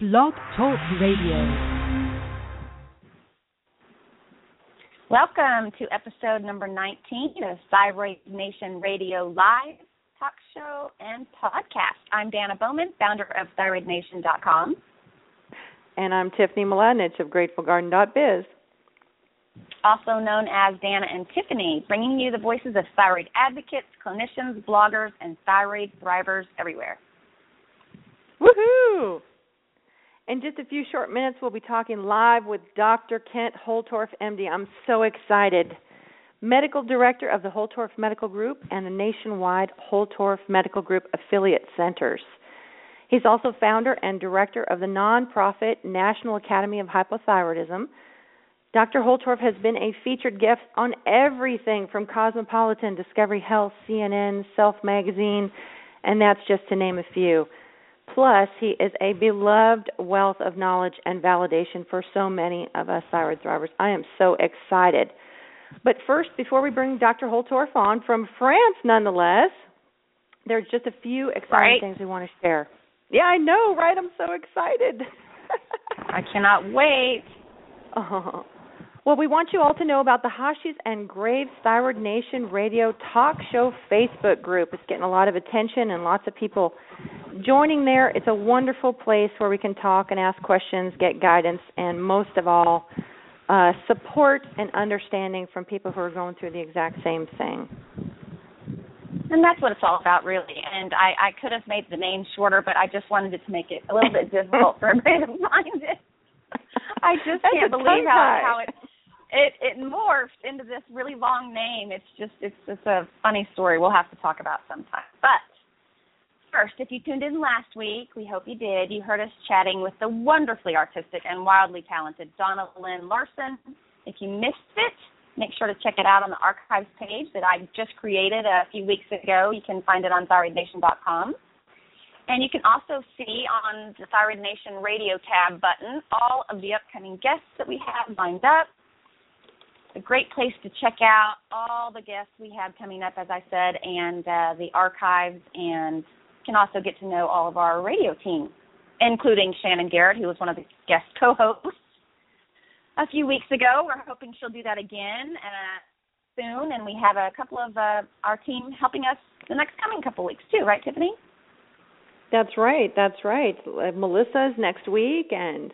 Blog Talk Radio. Welcome to episode number 19 of Thyroid Nation Radio Live talk show and podcast. I'm Dana Bowman, founder of ThyroidNation.com. And I'm Tiffany Mladinich of GratefulGarden.biz. Also known as Dana and Tiffany, bringing you the voices of thyroid advocates, clinicians, bloggers, and thyroid thrivers everywhere. Woohoo! In just a few short minutes, we'll be talking live with Dr. Kent Holtorf, MD. I'm so excited. Medical Director of the Holtorf Medical Group and the nationwide Holtorf Medical Group affiliate centers. He's also founder and director of the nonprofit National Academy of Hypothyroidism. Dr. Holtorf has been a featured guest on everything from Cosmopolitan, Discovery Health, CNN, Self Magazine, and that's just to name a few. Plus, he is a beloved wealth of knowledge and validation for so many of us thyroid thrivers. I am so excited. But first, before we bring Dr. Holtorf on from France, nonetheless, there's just a few exciting right. things we want to share. Yeah, I know, right? I'm so excited. I cannot wait. Oh. Well, we want you all to know about the Hashis and Graves Thyroid Nation Radio Talk Show Facebook group. It's getting a lot of attention and lots of people joining there. It's a wonderful place where we can talk and ask questions, get guidance, and most of all, uh, support and understanding from people who are going through the exact same thing. And that's what it's all about, really. And I, I could have made the name shorter, but I just wanted it to make it a little bit difficult for everybody to find it. I just That's can't believe how how it it it morphed into this really long name. It's just it's it's a funny story. We'll have to talk about sometime. But first, if you tuned in last week, we hope you did. You heard us chatting with the wonderfully artistic and wildly talented Donna Lynn Larson. If you missed it, make sure to check it out on the archives page that I just created a few weeks ago. You can find it on thyroidnation.com. And you can also see on the Thyroid Nation radio tab button all of the upcoming guests that we have lined up. A great place to check out all the guests we have coming up, as I said, and uh, the archives, and can also get to know all of our radio team, including Shannon Garrett, who was one of the guest co-hosts a few weeks ago. We're hoping she'll do that again uh, soon, and we have a couple of uh, our team helping us the next coming couple weeks too, right, Tiffany? That's right. That's right. Melissa's next week, and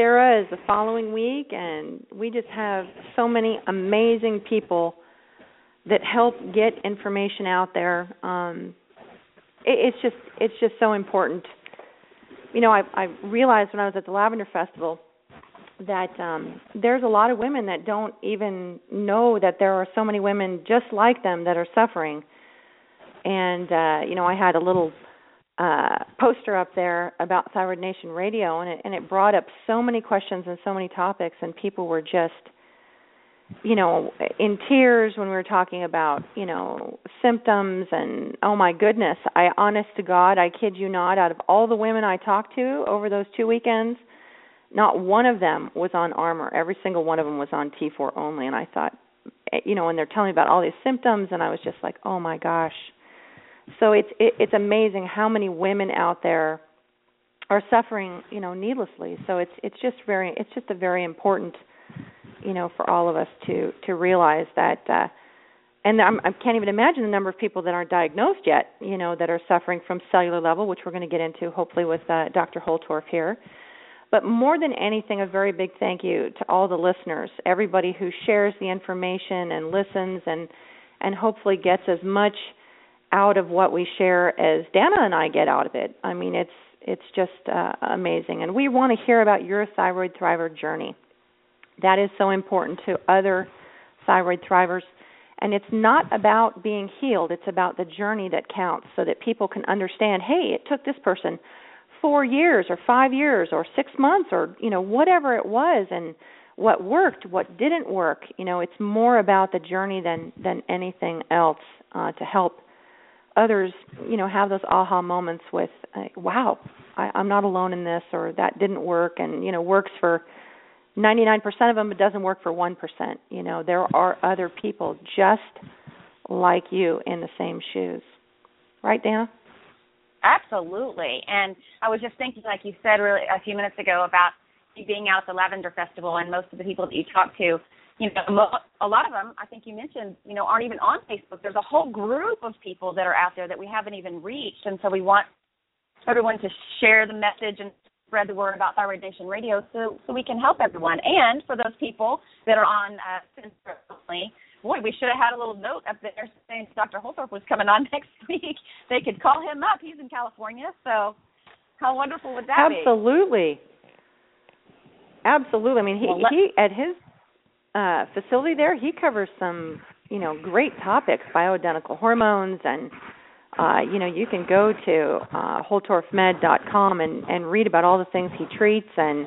Sarah is the following week, and we just have so many amazing people that help get information out there. Um, it, it's just it's just so important. You know, I, I realized when I was at the Lavender Festival that um, there's a lot of women that don't even know that there are so many women just like them that are suffering. And uh, you know, I had a little uh, poster up there about Thyroid Nation Radio, and it and it brought up so many questions and so many topics, and people were just, you know, in tears when we were talking about you know symptoms and oh my goodness, I honest to God, I kid you not, out of all the women I talked to over those two weekends, not one of them was on Armour. Every single one of them was on T4 only, and I thought, eh, you know, when they're telling me about all these symptoms, and I was just like, oh my gosh so it's it, it's amazing how many women out there are suffering you know needlessly so it's it's just very it's just a very important you know for all of us to to realize that uh and I'm, I can't even imagine the number of people that aren't diagnosed yet, you know, that are suffering from cellular level, which we're going to get into hopefully with uh, Dr. Holtorf here. But more than anything, a very big thank you to all the listeners, everybody who shares the information and listens and and hopefully gets as much out of what we share as Dana and I get out of it. I mean, it's it's just uh, amazing, and we want to hear about your thyroid thriver journey. That is so important to other thyroid thrivers, and it's not about being healed. It's about the journey that counts, so that people can understand. Hey, it took this person four years, or five years, or six months, or you know whatever it was, and what worked, what didn't work. You know, it's more about the journey than than anything else uh, to help others, you know, have those aha moments with, uh, wow, I, I'm not alone in this, or that didn't work, and you know, works for 99% of them, but doesn't work for 1%. You know, there are other people just like you in the same shoes, right, Dana? Absolutely. And I was just thinking, like you said really a few minutes ago, about you being out at the Lavender Festival, and most of the people that you talk to, you know, a lot of them, I think you mentioned, you know, aren't even on Facebook. There's a whole group of people that are out there that we haven't even reached, and so we want everyone to share the message and spread the word about Thyroid Nation Radio, so so we can help everyone. And for those people that are on uh, only boy, we should have had a little note up there saying Dr. Holtorf was coming on next week. They could call him up. He's in California, so how wonderful would that Absolutely. be? Absolutely. Absolutely. I mean, he well, he at his uh facility there, he covers some, you know, great topics, bioidentical hormones and uh, you know, you can go to uh, holtorfmed.com and, and read about all the things he treats, and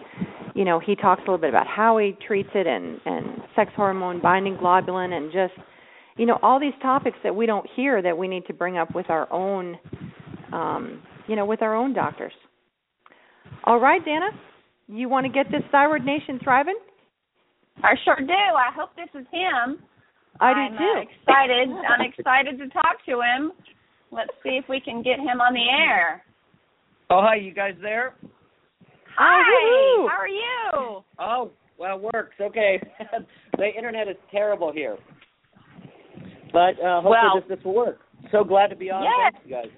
you know, he talks a little bit about how he treats it, and and sex hormone binding globulin, and just you know, all these topics that we don't hear that we need to bring up with our own, um, you know, with our own doctors. All right, Dana, you want to get this thyroid nation thriving? I sure do. I hope this is him. I do I'm, too. Uh, excited. I'm excited to talk to him. Let's see if we can get him on the air. Oh, hi, you guys there? Hi. How are you? Oh, well, it works. Okay. the internet is terrible here. But uh hopefully well, this, this will work. So glad to be on. Yes. Thank you guys.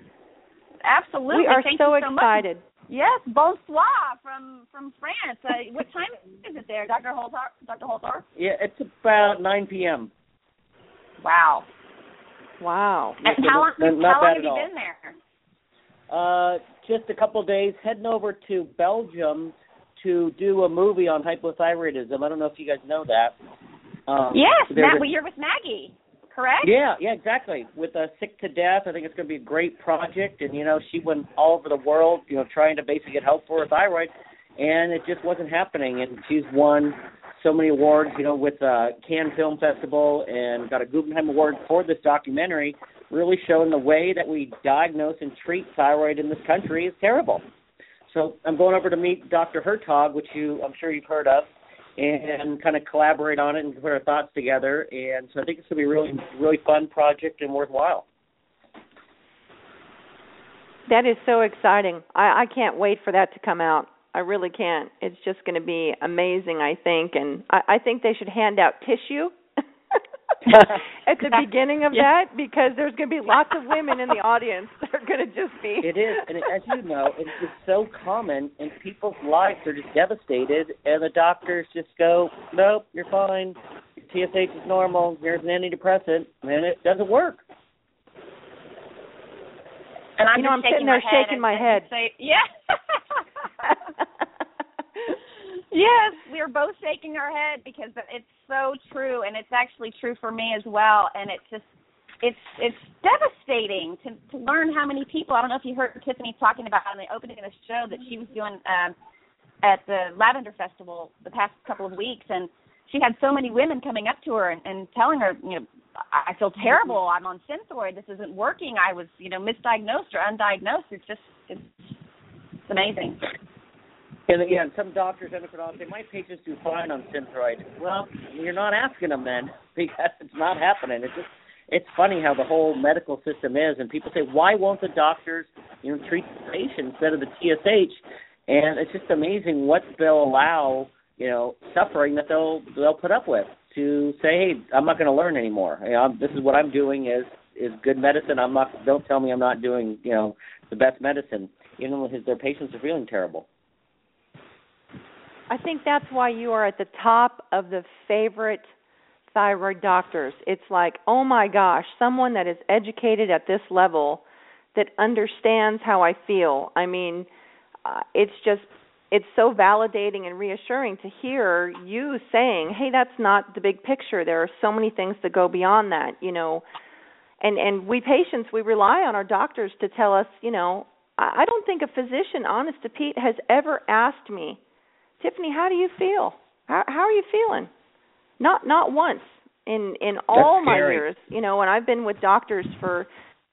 Absolutely. We are Thank so excited. So yes, bonsoir from from France. Uh, what time is it there, Dr. Holtorf? Dr. Holtorf? Yeah, it's about 9 p.m. Wow. Wow. And how long, not how long have you all. been there? Uh, just a couple of days. Heading over to Belgium to do a movie on hypothyroidism. I don't know if you guys know that. Um, yes, Matt, a, well, you're with Maggie, correct? Yeah, yeah, exactly. With uh, Sick to Death, I think it's going to be a great project. And you know, she went all over the world, you know, trying to basically get help for her thyroid, and it just wasn't happening. And she's won so many awards, you know, with uh, Cannes Film Festival and got a Guggenheim Award for this documentary, really showing the way that we diagnose and treat thyroid in this country is terrible. So I'm going over to meet Dr. Hertoghe, which you I'm sure you've heard of, and kind of collaborate on it and put our thoughts together. And so I think it's going to be a really, really fun project and worthwhile. That is so exciting. I, I can't wait for that to come out. I really can't. It's just going to be amazing, I think, and I, I think they should hand out tissue at the beginning of yeah. that because there's going to be lots of women in the audience that are going to just be. It is, and as you know, it's just so common, and people's lives are just devastated, and the doctors just go, "Nope, you're fine. Your TSH is normal. Here's an antidepressant," and it doesn't work. And I'm you know, I'm sitting there shaking my and head. Say, yeah. yes, we're both shaking our head because it's so true, and it's actually true for me as well. And it's just, it's it's devastating to to learn how many people. I don't know if you heard Tiffany talking about in the opening of the show that she was doing um, at the Lavender Festival the past couple of weeks, and she had so many women coming up to her and, and telling her, you know, I feel terrible. I'm on Synthroid. This isn't working. I was, you know, misdiagnosed or undiagnosed. It's just, it's, it's amazing. And again, some doctors endocrinologists say my patients do fine on Synthroid. Well, you're not asking them then because it's not happening. It's just it's funny how the whole medical system is, and people say, why won't the doctors, you know, treat the patient instead of the TSH? And it's just amazing what they'll allow, you know, suffering that they'll they'll put up with to say, hey, I'm not going to learn anymore. You know, this is what I'm doing is is good medicine. I'm not. Don't tell me I'm not doing, you know, the best medicine. You know, his, their patients are feeling terrible. I think that's why you are at the top of the favorite thyroid doctors. It's like, oh my gosh, someone that is educated at this level that understands how I feel. I mean, uh, it's just it's so validating and reassuring to hear you saying, "Hey, that's not the big picture. There are so many things that go beyond that." You know, and and we patients we rely on our doctors to tell us. You know, I, I don't think a physician, honest to Pete, has ever asked me Tiffany, how do you feel? How how are you feeling? Not not once in in all my years, you know, and I've been with doctors for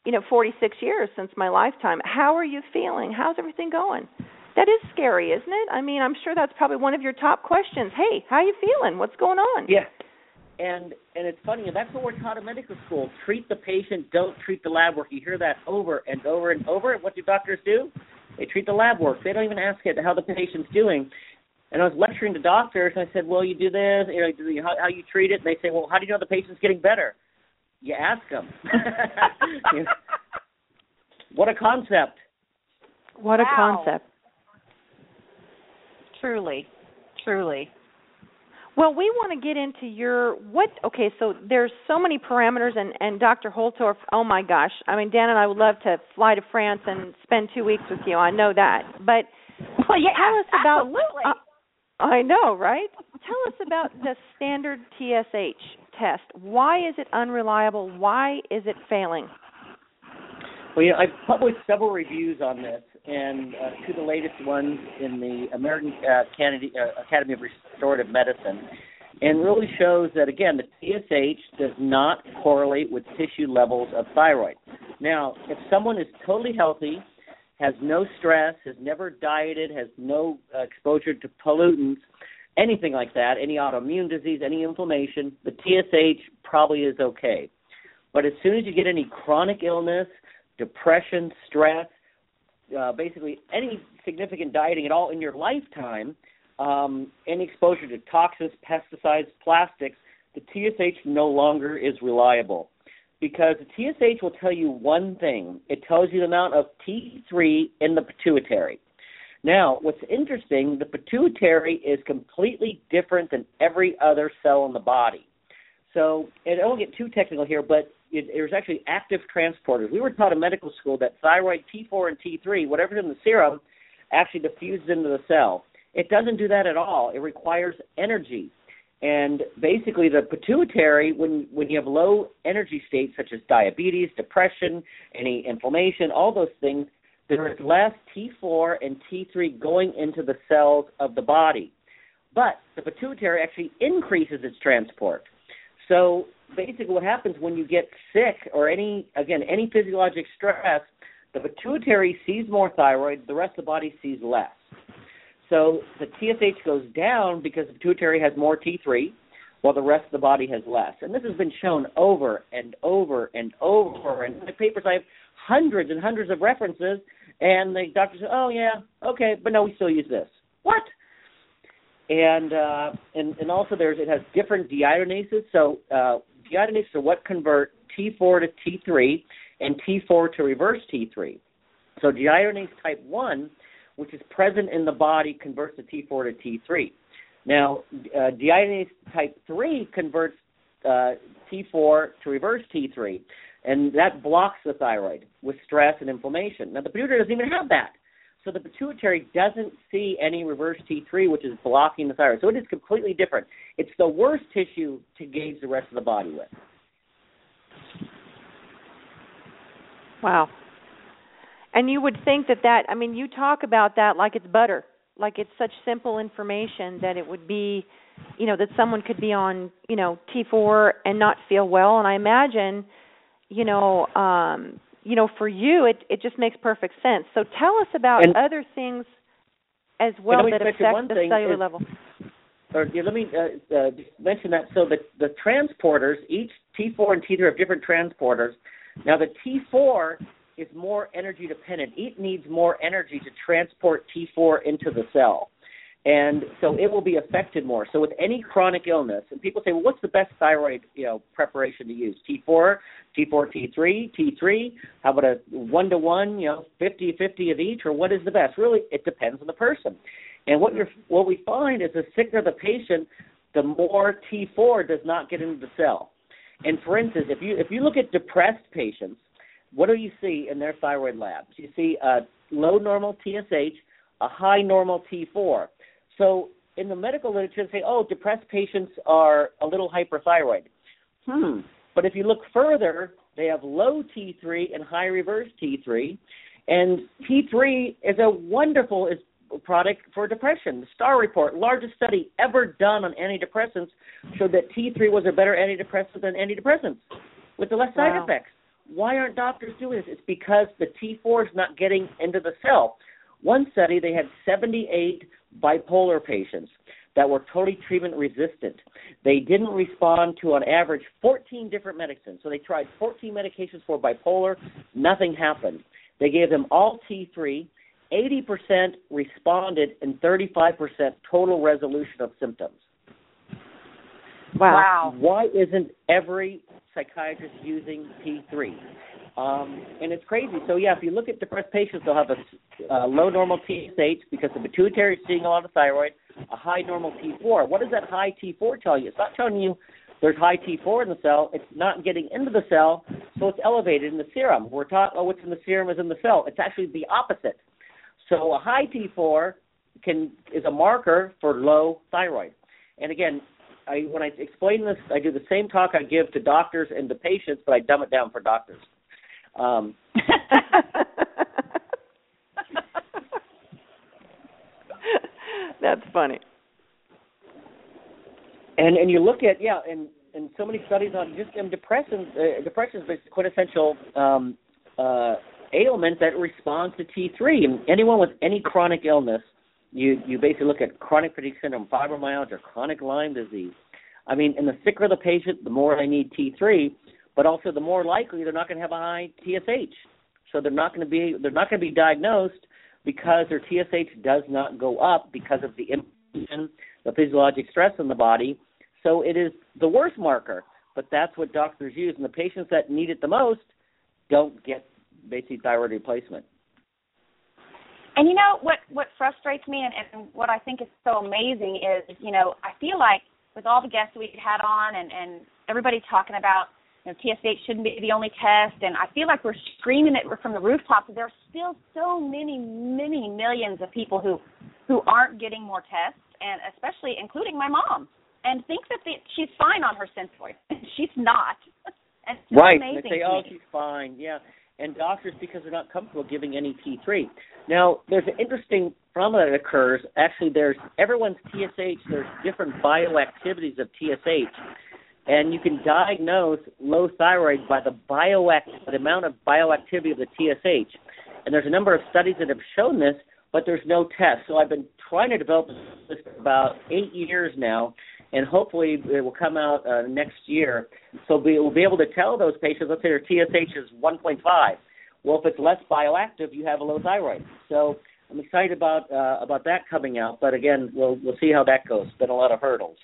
you know 46 years since my lifetime. How are you feeling? How's everything going? That is scary, isn't it? I mean, I'm sure that's probably one of your top questions. Hey, how are you feeling? What's going on? Yeah. And and it's funny, and that's what we're taught in medical school. Treat the patient, don't treat the lab work. You hear that over and over and over. And What do doctors do? They treat the lab work. They don't even ask it how the patient's doing. And I was lecturing the doctors, and I said, "Well, you do this, you know, how, how you treat it." And they say, "Well, how do you know the patient's getting better?" You ask them. you know, what a concept! What a Wow. concept. Truly, truly. Well, we want to get into your what? Okay, so there's so many parameters, and and Dr. Holtorf. Oh my gosh! I mean, Dan and I would love to fly to France and spend two weeks with you. I know that, but Well, yeah, tell us about. absolutely. Uh, I know, right? Tell us about the standard TSH test. Why is it unreliable? Why is it failing? Well, you know, I've published several reviews on this, and uh, two of the latest ones in the American uh, Kennedy, uh, Academy of Restorative Medicine, and really shows that again the TSH does not correlate with tissue levels of thyroid. Now, if someone is totally healthy, has no stress, has never dieted, has no uh, exposure to pollutants, anything like that, any autoimmune disease, any inflammation, the TSH probably is okay. But as soon as you get any chronic illness, depression, stress, uh, basically any significant dieting at all in your lifetime, um, any exposure to toxins, pesticides, plastics, the TSH no longer is reliable. Because the TSH will tell you one thing it tells you the amount of T3 in the pituitary. Now, what's interesting, the pituitary is completely different than every other cell in the body. So, and I won't get too technical here, but it, there's actually active transporters. We were taught in medical school that thyroid T4 and T3, whatever's in the serum, actually diffuses into the cell. It doesn't do that at all. It requires energy. And basically, the pituitary, when when you have low energy states such as diabetes, depression, any inflammation, all those things, there is less T4 and T3 going into the cells of the body. But the pituitary actually increases its transport. So basically, what happens when you get sick or any again any physiologic stress, the pituitary sees more thyroid, the rest of the body sees less. So the TSH goes down because the pituitary has more T3, while the rest of the body has less. And this has been shown over and over and over. And in my papers, I have hundreds and hundreds of references. And the doctor says, "Oh yeah, okay, but no, we still use this." What? And uh, and and also there's it has different deiodinases. So uh, deiodinases are what convert T4 to T3 and T4 to reverse T3. So deiodinase type one which is present in the body, converts the T4 to T3. Now, uh, deiodinase type 3 converts uh, T4 to reverse T3, and that blocks the thyroid with stress and inflammation. Now, the pituitary doesn't even have that. So the pituitary doesn't see any reverse T3, which is blocking the thyroid. So it is completely different. It's the worst tissue to gauge the rest of the body with. Wow. And you would think that that I mean you talk about that like it's butter, like it's such simple information that it would be, you know, that someone could be on, you know, T4 and not feel well and I imagine, you know, um you know, for you it it just makes perfect sense. So tell us about And- other things as well that affect the cellular is- level. or yeah, let me uh, uh, mention that. So the the transporters, each T4 and T3 have different transporters. Now the T4 is more energy dependent. It needs more energy to transport T4 into the cell, and so it will be affected more. So with any chronic illness, and people say, well, what's the best thyroid you know preparation to use? T4, T4, T3, T3. How about a one to one, you know, 50-50 of each, or what is the best? Really, it depends on the person. And what you're what we find is the sicker the patient, the more T4 does not get into the cell. And for instance, if you if you look at depressed patients, what do you see in their thyroid labs? You see a low normal TSH, a high normal T4. So in the medical literature, they say, oh, depressed patients are a little hyperthyroid. Hmm. But if you look further, they have low T3 and high reverse T3. And T3 is a wonderful is product for depression. The STAR report, largest study ever done on antidepressants, showed that T3 was a better antidepressant than antidepressants with the less side effects. Why aren't doctors doing this? It's because the T4 is not getting into the cell. One study, they had 78 bipolar patients. that were totally treatment resistant. They didn't respond to, on average, 14 different medicines. So they tried 14 medications for bipolar, nothing happened. They gave them all T3. 80% responded and 35% total resolution of symptoms. Wow. Wow. Why isn't every psychiatrist using T3? Um, and it's crazy. So yeah, if you look at depressed patients, they'll have a uh, low normal TSH because the pituitary is seeing a lot of thyroid, a high normal T4. What does that high T4 tell you? It's not telling you there's high T4 in the cell. It's not getting into the cell, so it's elevated in the serum. We're taught, oh, what's in the serum is in the cell. It's actually the opposite. So a high T4 can is a marker for low thyroid. And again, I, when I explain this, I do the same talk I give to doctors and to patients, but I dumb it down for doctors. Um, That's funny. and and you look at yeah, and and so many studies on just um, depression. Uh, depression is the quintessential um, uh, ailment that responds to T3. And anyone with any chronic illness, you you basically look at chronic fatigue syndrome, fibromyalgia, chronic Lyme disease. I mean, and the sicker the patient, the more they need T3, but also the more likely they're not going to have a high TSH. So they're not going to be they're not going to be diagnosed because their TSH does not go up because of the inflammation, the physiologic stress in the body. So it is the worst marker, but that's what doctors use, and the patients that need it the most don't get basic thyroid replacement. And you know what what frustrates me and, and what I think is so amazing is, you know, I feel like with all the guests we've had on and, and everybody talking about you know, TSH shouldn't be the only test and I feel like we're screaming it from the rooftops there are still so many, many millions of people who who aren't getting more tests and especially including my mom and think that the, she's fine on her Synthroid. she's not. and it's right. amazing They say, oh, she's fine. Yeah. And doctors, because they're not comfortable giving any T3. Now, there's an interesting phenomena that occurs. Actually, there's everyone's TSH. There's different bioactivities of TSH, and you can diagnose low thyroid by the bioact the amount of bioactivity of the TSH. And there's a number of studies that have shown this, but there's no test. So I've been trying to develop this for about eight years now, and hopefully it will come out uh, next year. So we will be able to tell those patients, let's say their TSH is 1.5. Well, if it's less bioactive, you have a low thyroid. So I'm excited about uh, about that coming out. But again, we'll we'll see how that goes. Been a lot of hurdles.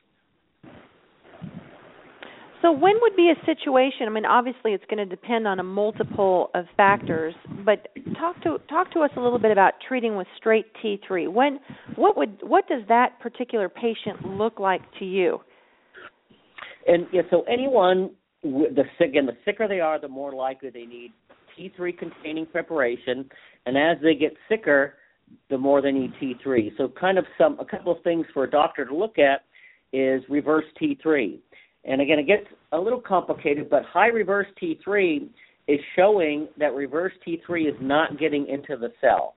So when would be a situation? I mean, obviously it's going to depend on a multiple of factors, but talk to talk to us a little bit about treating with straight T3. When what would what does that particular patient look like to you? And yeah, so anyone the sick, again, the sicker they are, the more likely they need T3 containing preparation, and as they get sicker, the more they need T3. So kind of some a couple of things for a doctor to look at is reverse T3. And again, it gets a little complicated, but high reverse T3 is showing that reverse T3 is not getting into the cell.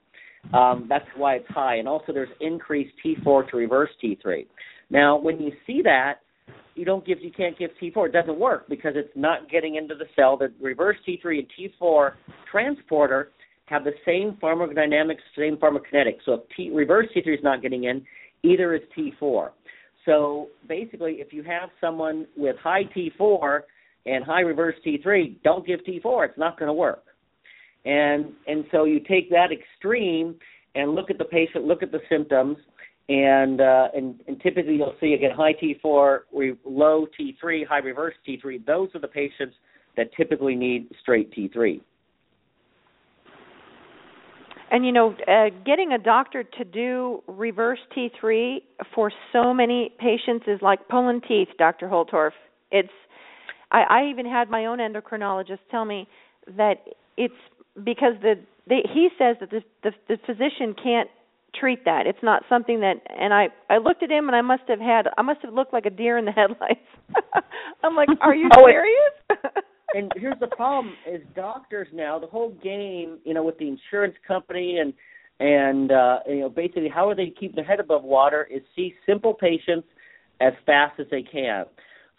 Um, that's why it's high. And also, there's increased T4 to reverse T3. Now, when you see that, you don't give, you can't give T4. It doesn't work because it's not getting into the cell. The reverse T3 and T4 transporter have the same pharmacodynamics, same pharmacokinetics. So if T, reverse T3 is not getting in, either is T4. So basically, if you have someone with high T4 and high reverse T3, don't give T4. It's not going to work. And and so you take that extreme and look at the patient, look at the symptoms, and uh, and, and typically you'll see again high T4, re- low T3, high reverse T3. Those are the patients that typically need straight T3. And you know, uh, getting a doctor to do reverse T3 for so many patients is like pulling teeth, Dr. Holtorf. It's I, I even had my own endocrinologist tell me that it's because the they, he says that the, the the physician can't treat that. It's not something that and I I looked at him and I must have had I must have looked like a deer in the headlights. I'm like, "Are you Oh, serious?" and here's the problem: is doctors now the whole game, you know, with the insurance company and and uh, you know basically how are they keep their head above water is see simple patients as fast as they can.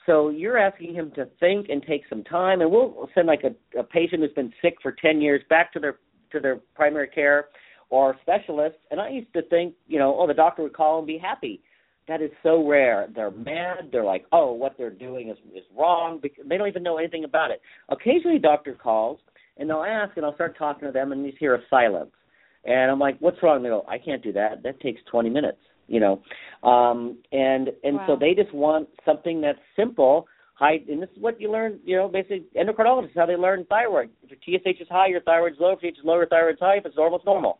So you're asking him to think and take some time, and we'll send like a, a patient who's been sick for ten years back to their to their primary care or specialist. And I used to think, you know, oh, the doctor would call and be happy. That is so rare. They're mad. They're like, oh, what they're doing is is wrong. Because they don't even know anything about it. Occasionally, doctor calls and they'll ask, and I'll start talking to them, and you hear a silence. And I'm like, what's wrong? They go, I can't do that. That takes 20 minutes, you know. Um, and and wow. so they just want something that's simple. High, and this is what you learn, you know, basically endocrinologists how they learn thyroid. If your TSH is high, your thyroid's low. If your TSH is low, your thyroid's high. If it's normal, it's normal.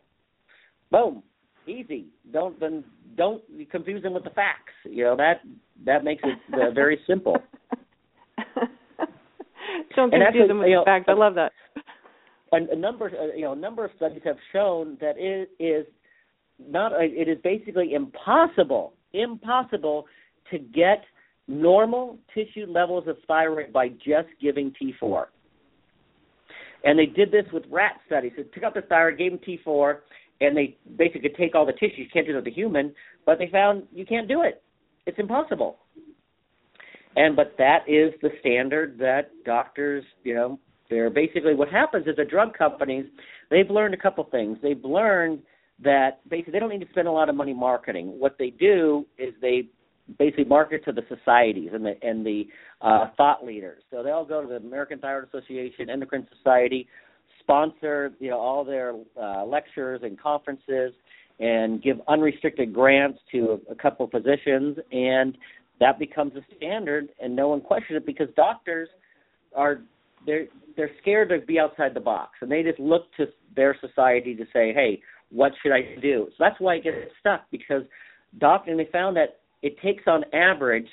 Boom, easy. Don't then don't confuse them with the facts. You know that that makes it uh, very simple. don't confuse them with you the facts. I love that. A, a number, uh, you know, a number of studies have shown that it is not. A, it is basically impossible, impossible to get normal tissue levels of thyroid by just giving T4. And they did this with rat studies. They took out the thyroid, gave them T4, and they basically take all the tissue. You can't do it with the human, but they found you can't do it. It's impossible. And but that is the standard that doctors, you know, they're basically what happens is the drug companies they've learned a couple things. They've learned that basically they don't need to spend a lot of money marketing. What they do is they basically market to the societies and the and the uh, thought leaders. So they'll go to the American Thyroid Association, Endocrine Society, sponsor you know all their uh, lectures and conferences, and give unrestricted grants to a, a couple of physicians, and that becomes a standard, and no one questions it because doctors are they're they're scared to be outside the box, and they just look to their society to say, hey, what should I do? So that's why it gets stuck because doc and they found that it takes on average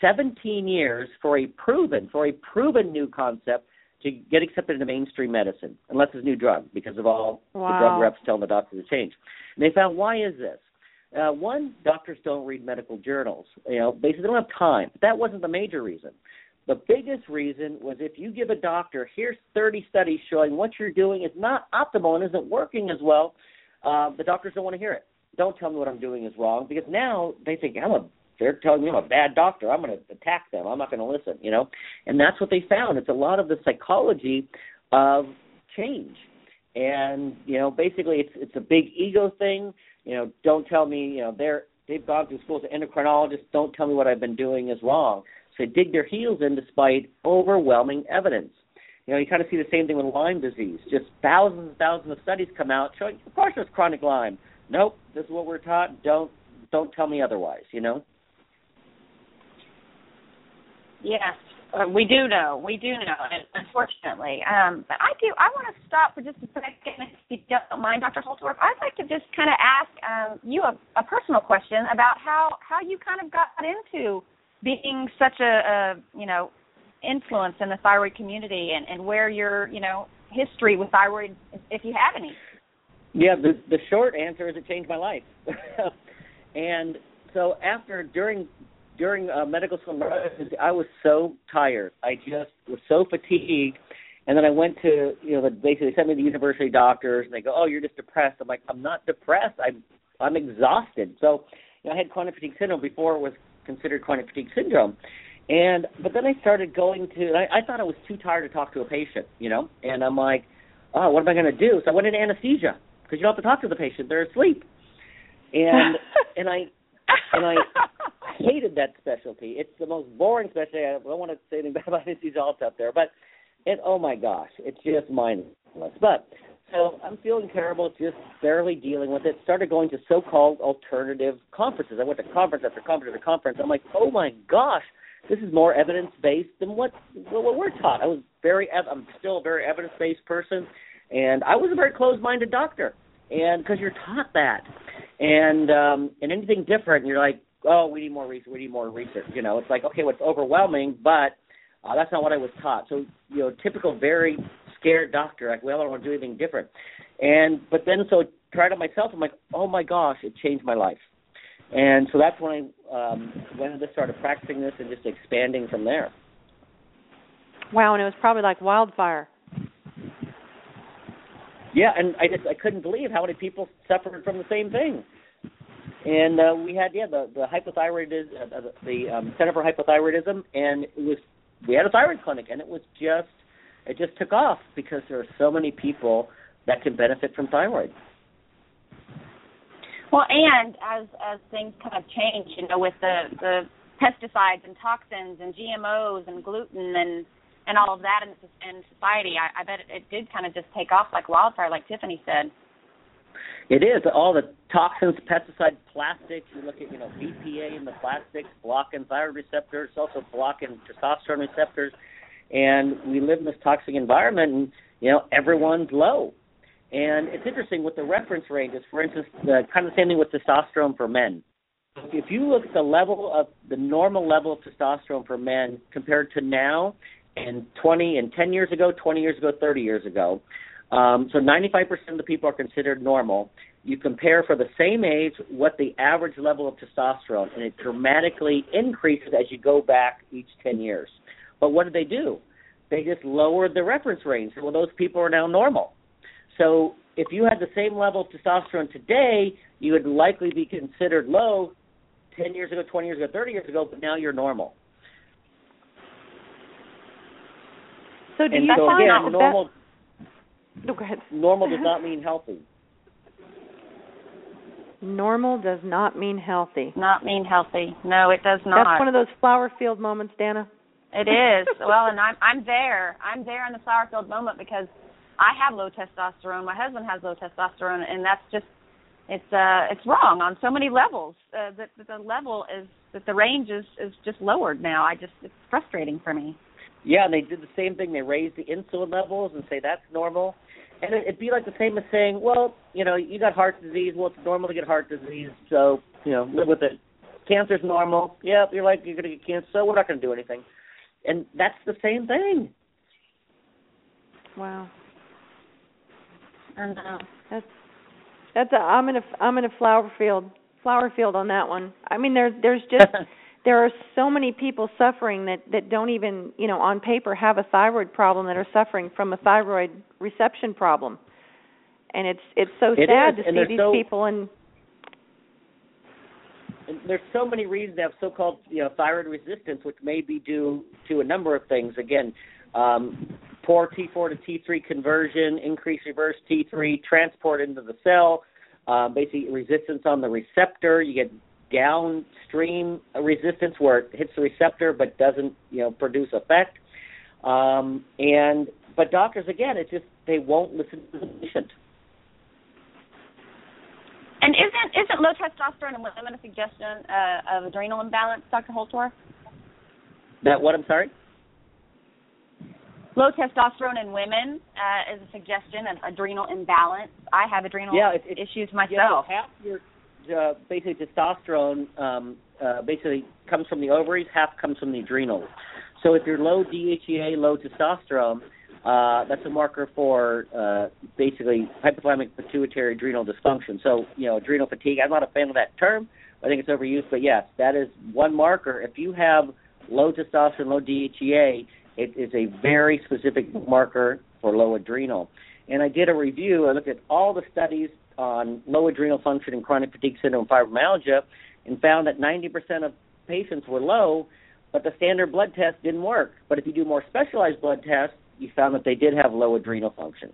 17 years for a proven for a proven new concept to get accepted into mainstream medicine, unless it's a new drug, because of all wow. the drug reps telling the doctor to change. And they found why is this? Uh, one, doctors don't read medical journals. You know, basically they don't have time. But that wasn't the major reason. The biggest reason was if you give a doctor, here's 30 studies showing what you're doing is not optimal and isn't working as well, uh, the doctors don't want to hear it. Don't tell me what I'm doing is wrong because now they think I'm a they're telling me I'm a bad doctor. I'm going to attack them. I'm not going to listen, you know. And that's what they found. It's a lot of the psychology of change. And, you know, basically it's it's a big ego thing. You know, don't tell me, you know, they're they've gone through school as endocrinologists, don't tell me what I've been doing is wrong. So they dig their heels in despite overwhelming evidence. You know, you kind of see the same thing with Lyme disease. Just thousands and thousands of studies come out showing, of course, there's chronic Lyme. Nope, this is what we're taught. Don't don't tell me otherwise. You know. Yes, uh, we do know. We do know, unfortunately, um, but I do. I want to stop for just a second, if you don't mind, Dr. Holtorf. I'd like to just kind of ask um, you a, a personal question about how how you kind of got into being such a, a you know influence in the thyroid community, and and where your you know history with thyroid, if you have any. Yeah, the the short answer is it changed my life. and so after during during uh, medical school, I was so tired. I just was so fatigued. And then I went to, you know, the, basically they sent me to the university doctors, and they go, "Oh, you're just depressed." I'm like, "I'm not depressed. I'm I'm exhausted." So, you know, I had chronic fatigue syndrome before it was considered chronic fatigue syndrome. And but then I started going to. I, I thought I was too tired to talk to a patient, you know. And I'm like, "Oh, what am I going to do?" So I went into anesthesia because you don't have to talk to the patient; they're asleep. And and I and I hated that specialty. It's the most boring specialty. I don't want to say anything bad about anesthesiologists out there, but it. Oh my gosh, it's just mindless. But so I'm feeling terrible, just barely dealing with it. Started going to so-called alternative conferences. I went to conference after conference after conference. I'm like, oh my gosh, this is more evidence-based than what what we're taught. I was very. I'm still a very evidence-based person, and I was a very closed-minded doctor. And because you're taught that, and um, and anything different, you're like, oh, we need more research. We need more research. You know, it's like okay, well, it's overwhelming, but uh, that's not what I was taught. So you know, typical very scared doctor. Like, well, I don't want to do anything different. And but then so tried it myself. I'm like, oh my gosh, it changed my life. And so that's when I um, when I just started practicing this and just expanding from there. Wow, and it was probably like wildfire. Yeah, and I just I couldn't believe how many people suffered from the same thing. And uh, we had yeah the the hypothyroidism uh, the, the um, Center for Hypothyroidism, and it was we had a thyroid clinic, and it was just it just took off because there are so many people that can benefit from thyroid. Well, and as as things kind of change, you know, with the the pesticides and toxins and GMOs and gluten and and all of that in, in society, I, I bet it, it did kind of just take off like wildfire, like Tiffany said. It is all the toxins, pesticides, plastics. You look at you know BPA in the plastics, blocking thyroid receptors, also blocking testosterone receptors, and we live in this toxic environment, and you know everyone's low. And it's interesting with the reference ranges. For instance, the kind of same thing with testosterone for men. If you look at the level of the normal level of testosterone for men compared to now, and 20 and 10 years ago, 20 years ago, 30 years ago, um, so 95% of the people are considered normal. You compare for the same age what the average level of testosterone, and it dramatically increases as you go back each 10 years. But what did they do? They just lowered the reference range. Well, those people are now normal. So if you had the same level of testosterone today, you would likely be considered low 10 years ago, 20 years ago, 30 years ago, but now you're normal. So do and you so find again, that, normal no, go ahead. normal does not mean healthy. Normal does not mean healthy. Not mean healthy. No, it does not. That's one of those flower field moments, Dana. It is. well, and I'm I'm there. I'm there in the flower field moment because I have low testosterone. My husband has low testosterone, and that's just it's uh it's wrong on so many levels. Uh, that, that the level is that the range is is just lowered now. I just it's frustrating for me. Yeah, and they did the same thing. They raised the insulin levels and say that's normal. And it, it'd be like the same as saying, well, you know, you got heart disease. Well, it's normal to get heart disease, so you know, live with it. Cancer's normal. Yep, you're like you're gonna get cancer, so we're not gonna do anything. And that's the same thing. Wow. I know. That's that's a I'm in a I'm in a flower field flower field on that one. I mean there's there's just there are so many people suffering that that don't even you know on paper have a thyroid problem that are suffering from a thyroid reception problem and it's it's so It sad is, to and see these so- people and And there's so many reasons to have so-called you know thyroid resistance, which may be due to a number of things. Again, um, poor T4 to T3 conversion, increased reverse T3 transport into the cell, uh, basically resistance on the receptor. You get downstream resistance where it hits the receptor but doesn't you know produce effect. Um, and but doctors again, it's just they won't listen to the patient. And isn't isn't low testosterone in women a suggestion uh, of adrenal imbalance, Dr. Holtorf? That what I'm sorry? Low testosterone in women uh, is a suggestion of adrenal imbalance. I have adrenal Yeah, it- it- issues myself. so half your uh, basically testosterone um, uh, basically comes from the ovaries, half comes from the adrenals. So if you're low DHEA, low testosterone, uh, that's a marker for uh, basically hypothalamic pituitary adrenal dysfunction. So you know, adrenal fatigue. I'm not a fan of that term. I think it's overused, but yes, that is one marker. If you have low testosterone, low DHEA, it is a very specific marker for low adrenal. And I did a review. I looked at all the studies on low adrenal function and chronic fatigue syndrome fibromyalgia and found that 90% of patients were low, but the standard blood test didn't work. But if you do more specialized blood tests, you found that they did have low adrenal function.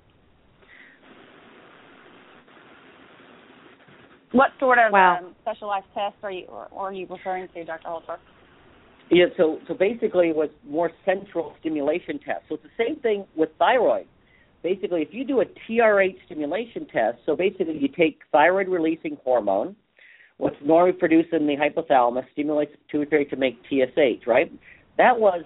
What sort of Wow. um, specialized tests are you or, or are you referring to, Dr. Holtorf? Yeah, so so basically it was more central stimulation tests. So it's the same thing with thyroid. Basically, if you do a TRH stimulation test, so basically you take thyroid releasing hormone, what's normally produced in the hypothalamus, stimulates pituitary to make TSH, right? That was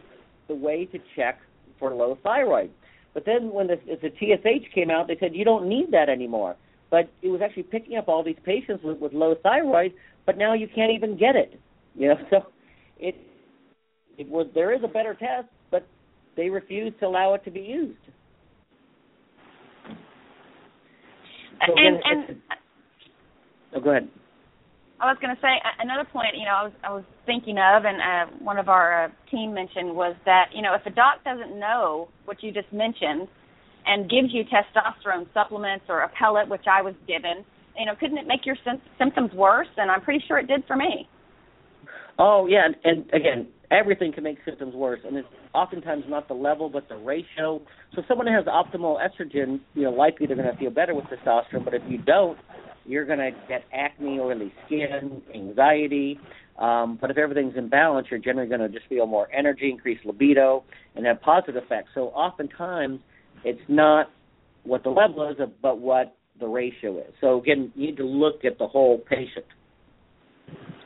the way to check for low thyroid. But then when the, the TSH came out, they said you don't need that anymore. But it was actually picking up all these patients with, with low thyroid, but now you can't even get it. You know, so it it was there is a better test, but they refuse to allow it to be used. So and and oh, go ahead. I was going to say another point. You know, I was I was thinking of, and uh, one of our uh, team mentioned was that you know if a doc doesn't know what you just mentioned, and gives you testosterone supplements or a pellet, which I was given, you know, couldn't it make your sym- symptoms worse? And I'm pretty sure it did for me. Oh yeah, and, and again, everything can make symptoms worse, and it's oftentimes not the level but the ratio. So someone has optimal estrogen, you know, likely they're going to feel better with testosterone. But if you don't, you're going to get acne, oily skin, anxiety. Um, but if everything's in balance, you're generally going to just feel more energy, increase libido, and have positive effects. So oftentimes, it's not what the level is, but what the ratio is. So again, you need to look at the whole patient.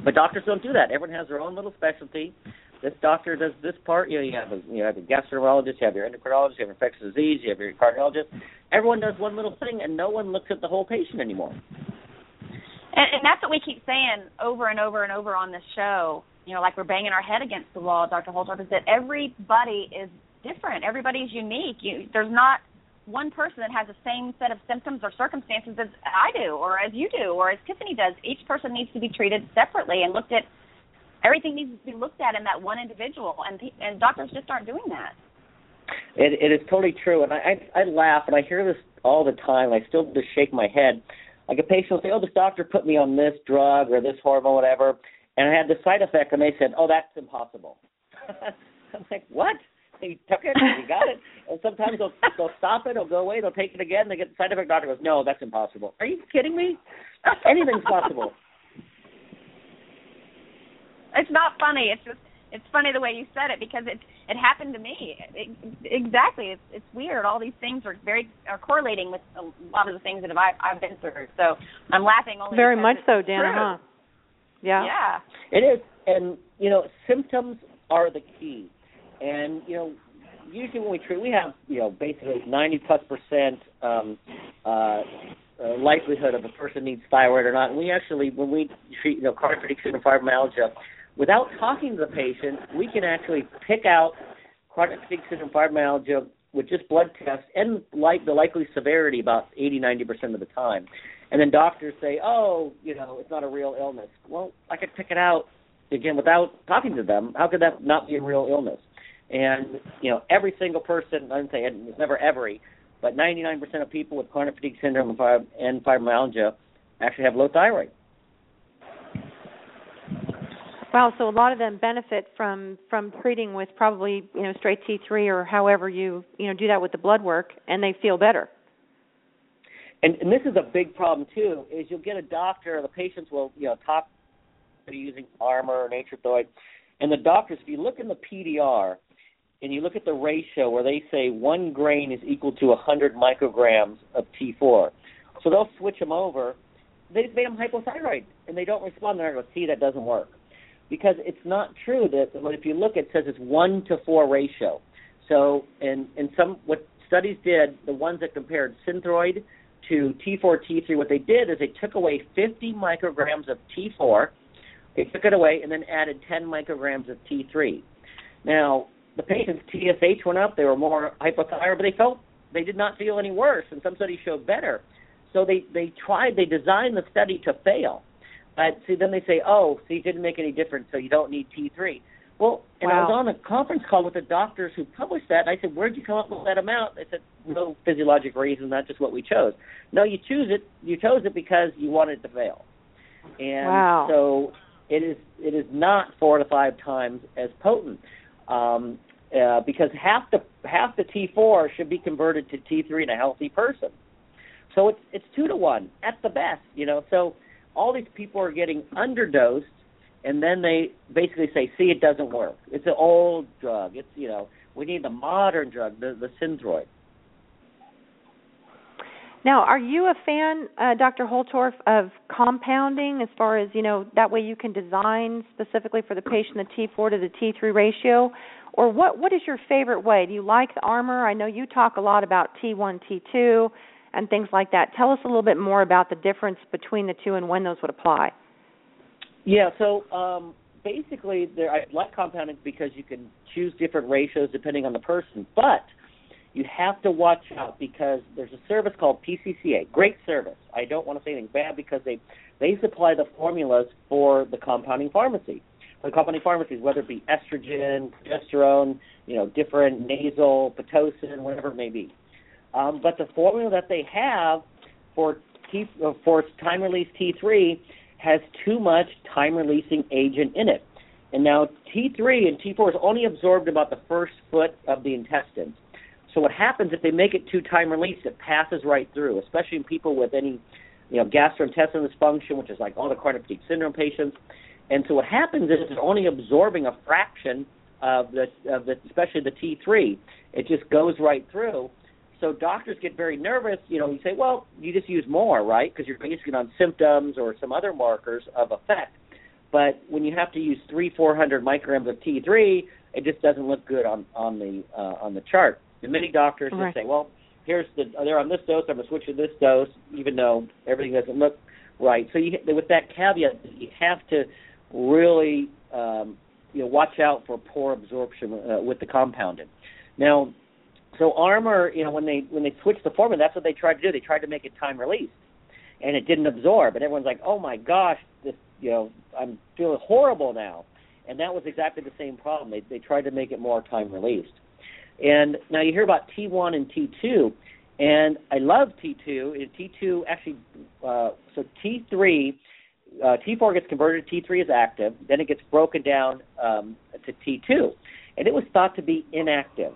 But doctors don't do that. Everyone has their own little specialty. This doctor does this part. You know, you have a you have a gastroenterologist, you have your endocrinologist, you have infectious disease, you have your cardiologist. Everyone does one little thing, and no one looks at the whole patient anymore. And, and that's what we keep saying over and over and over on this show. You know, like we're banging our head against the wall, Dr. Holtorf, is that everybody is different. Everybody's unique. You, there's not one person that has the same set of symptoms or circumstances as I do, or as you do, or as Tiffany does. Each person needs to be treated separately and looked at. Everything needs to be looked at in that one individual, and and doctors just aren't doing that. It, it is totally true, and I, I I laugh and I hear this all the time. I still just shake my head. Like a patient will say, "Oh, this doctor put me on this drug or this hormone, whatever," and I had the side effect, and they said, "Oh, that's impossible." I'm like, "What?" He took it, he got it, and sometimes they'll they'll stop it, they'll go away, they'll take it again, they get the side effect. Doctor goes, "No, that's impossible." Are you kidding me? Anything's possible. It's not funny. It's just it's funny the way you said it because it it happened to me. It, exactly. It's it's weird. All these things are very are correlating with a lot of the things that have I, I've been through. So I'm laughing only. Very much so, Danna. True. Huh? Yeah. Yeah. It is, and you know, symptoms are the key. And you know, usually when we treat, we have you know basically 90 plus percent um, uh, uh, likelihood of a person needs thyroid or not. And we actually, when we treat you know fatigue syndrome fibromyalgia, without talking to the patient, we can actually pick out chronic fatigue syndrome fibromyalgia with just blood tests and like the likely severity about 80 90 percent of the time. And then doctors say, oh, you know, it's not a real illness. Well, I could pick it out again without talking to them. How could that not be a real illness? And you know, every single person, I don't say it's never every, but 99% of people with chronic fatigue syndrome and fibromyalgia actually have low thyroid. Wow, so a lot of them benefit from from treating with probably you know straight T3 or however you you know do that with the blood work, and they feel better. And, and this is a big problem too. Is you'll get a doctor, the patients will you know talk to you using Armour or Nature and the doctors, if you look in the PDR, and you look at the ratio where they say one grain is equal to 100 micrograms of T4, so they'll switch them over. They just made them hypothyroid, and they don't respond. They're going to see that doesn't work because it's not true that if you look, it says it's one to four ratio. So, and and some what studies did, the ones that compared Synthroid to T4 T3, what they did is they took away 50 micrograms of T4, they took it away, and then added 10 micrograms of T3. Now, the patient's TSH went up. They were more hypothyroid, but they felt they did not feel any worse, and some studies showed better. So they they tried. They designed the study to fail. But see, then they say, oh, see, it didn't make any difference, so you don't need T3. Well, and wow. I was on a conference call with the doctors who published that, and I said, where'd you come up with that amount? They said, no physiologic reason, that's just what we chose. No, you choose it. You chose it because you wanted it to fail. And wow. so it is it is not four to five times as potent um, uh, because half the half the T4 should be converted to T3 in a healthy person. So it's it's two to one at the best, you know. So all these people are getting underdosed, and then they basically say, "See, it doesn't work. It's an old drug. It's you know we need the modern drug, the the Synthroid." Now, are you a fan, uh, Dr. Holtorf, of compounding as far as, you know, that way you can design specifically for the patient the T4 to the T3 ratio? Or what, what is your favorite way? Do you like the Armour? I know you talk a lot about T1, T2, and things like that. Tell us a little bit more about the difference between the two and when those would apply. Yeah, so um, basically, there, I like compounding because you can choose different ratios depending on the person, but – you have to watch out because there's a service called PCCA. Great service. I don't want to say anything bad because they they supply the formulas for the compounding pharmacy. The compounding pharmacies, whether it be estrogen, progesterone, you know, different nasal, pitocin, whatever it may be. Um, but the formula that they have for T, uh, for time release T3 has too much time releasing agent in it. And now T3 and T4 is only absorbed about the first foot of the intestines. So what happens if they make it too time released, it passes right through, especially in people with any you know, gastrointestinal dysfunction, which is like all the chronic fatigue syndrome patients. And so what happens is it's only absorbing a fraction of the of the especially the T3. It just goes right through. So doctors get very nervous. You know, you say, well, you just use more, right? Because you're basing it on symptoms or some other markers of effect. But when you have to use three, four hundred micrograms of T3, it just doesn't look good on on the uh, on the chart. And many doctors right. just say, well, here's the they're on this dose, I'm gonna switch to this dose, even though everything doesn't look right. So you, with that caveat, you have to really um, you know watch out for poor absorption uh, with the compounding. Now, so Armour, you know, when they when they switched the formula, that's what they tried to do. They tried to make it time released, and it didn't absorb. And everyone's like, "Oh my gosh, this, you know, I'm feeling horrible now." And that was exactly the same problem. They they tried to make it more time released. And now you hear about T1 and T2, and I love T2. And T2 actually, uh, so T3 uh, T4 gets converted to T3 as active, then it gets broken down um, to T2, and it was thought to be inactive.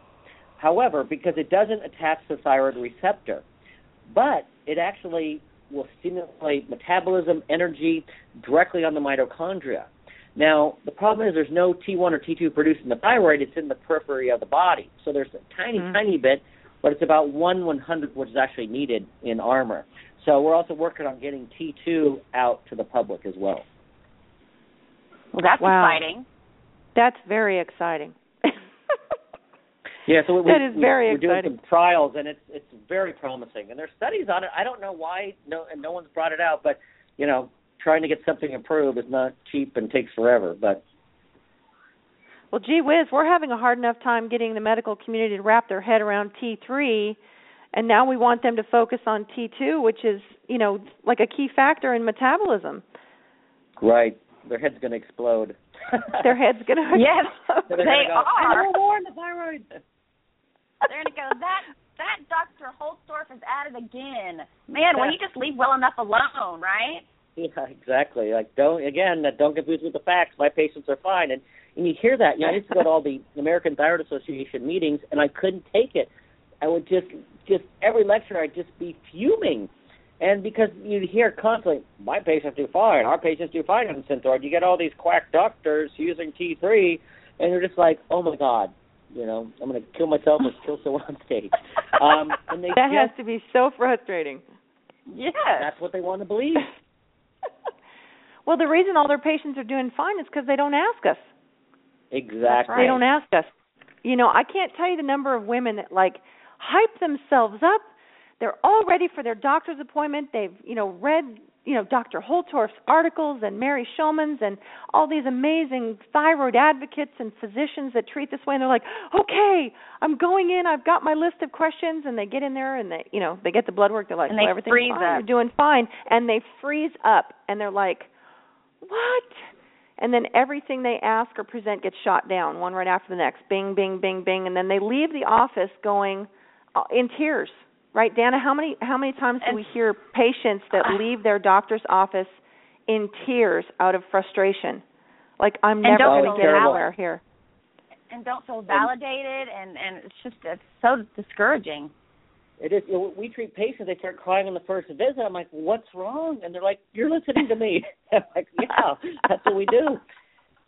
However, because it doesn't attach to the thyroid receptor, but it actually will stimulate metabolism, energy directly on the mitochondria. Now, the problem is there's no T1 or T2 produced in the thyroid, it's in the periphery of the body. So there's a tiny, mm-hmm. tiny bit, but it's about 1 100 which is actually needed in Armour. So we're also working on getting T2 out to the public as well. Well, that's wow. exciting. That's very exciting. yeah, so we, that is we, very we're exciting. doing some trials, and it's it's very promising. And there's studies on it. I don't know why no and no one's brought it out, but you know, trying to get something approved is not cheap and takes forever. But well, gee whiz, we're having a hard enough time getting the medical community to wrap their head around T3 and now we want them to focus on T2, which is, you know, like a key factor in metabolism. Right. Their head's going to explode. Their head's going to Yes, they go, are. No more in the thyroid. They're going to go, that that Dr. Holtorf is at it again. Man, will you just leave well enough alone, right? Yeah, exactly. Like don't again, don't confuse with the facts. My patients are fine, and and you hear that. You know, I used to go to all the American Thyroid Association meetings, and I couldn't take it. I would just just every lecture I'd just be fuming. And because you'd hear constantly, my patients do fine, our patients do fine on Synthroid. You get all these quack doctors using T3, and you're just like, oh my god, you know, I'm going to kill myself or kill someone on stage. Um, and they that just, has to be so frustrating. Yeah, that's what they want to believe. well, the reason all their patients are doing fine is because they don't ask us. Exactly. They don't ask us. You know, I can't tell you the number of women that like hype themselves up. They're all ready for their doctor's appointment. They've, you know, read, you know, Dr. Holtorf's articles and Mary Shomon's and all these amazing thyroid advocates and physicians that treat this way and they're like, "Okay, I'm going in. I've got my list of questions." And they get in there and they, you know, they get the blood work. They're like, and they well, everything's freeze fine. up. You're doing fine." And they freeze up and they're like, "What?" and then everything they ask or present gets shot down one right after the next bing bing bing bing and then they leave the office going in tears, right, Danna? How many how many times do we hear patients that leave their doctor's office in tears out of frustration? Like I'm never going to get anywhere here. And don't feel validated, and and it's just it's so discouraging. It is. You know, we treat patients; they start crying on the first visit. I'm like, "What's wrong?" And they're like, "You're listening to me." I'm like, "Yeah, that's what we do."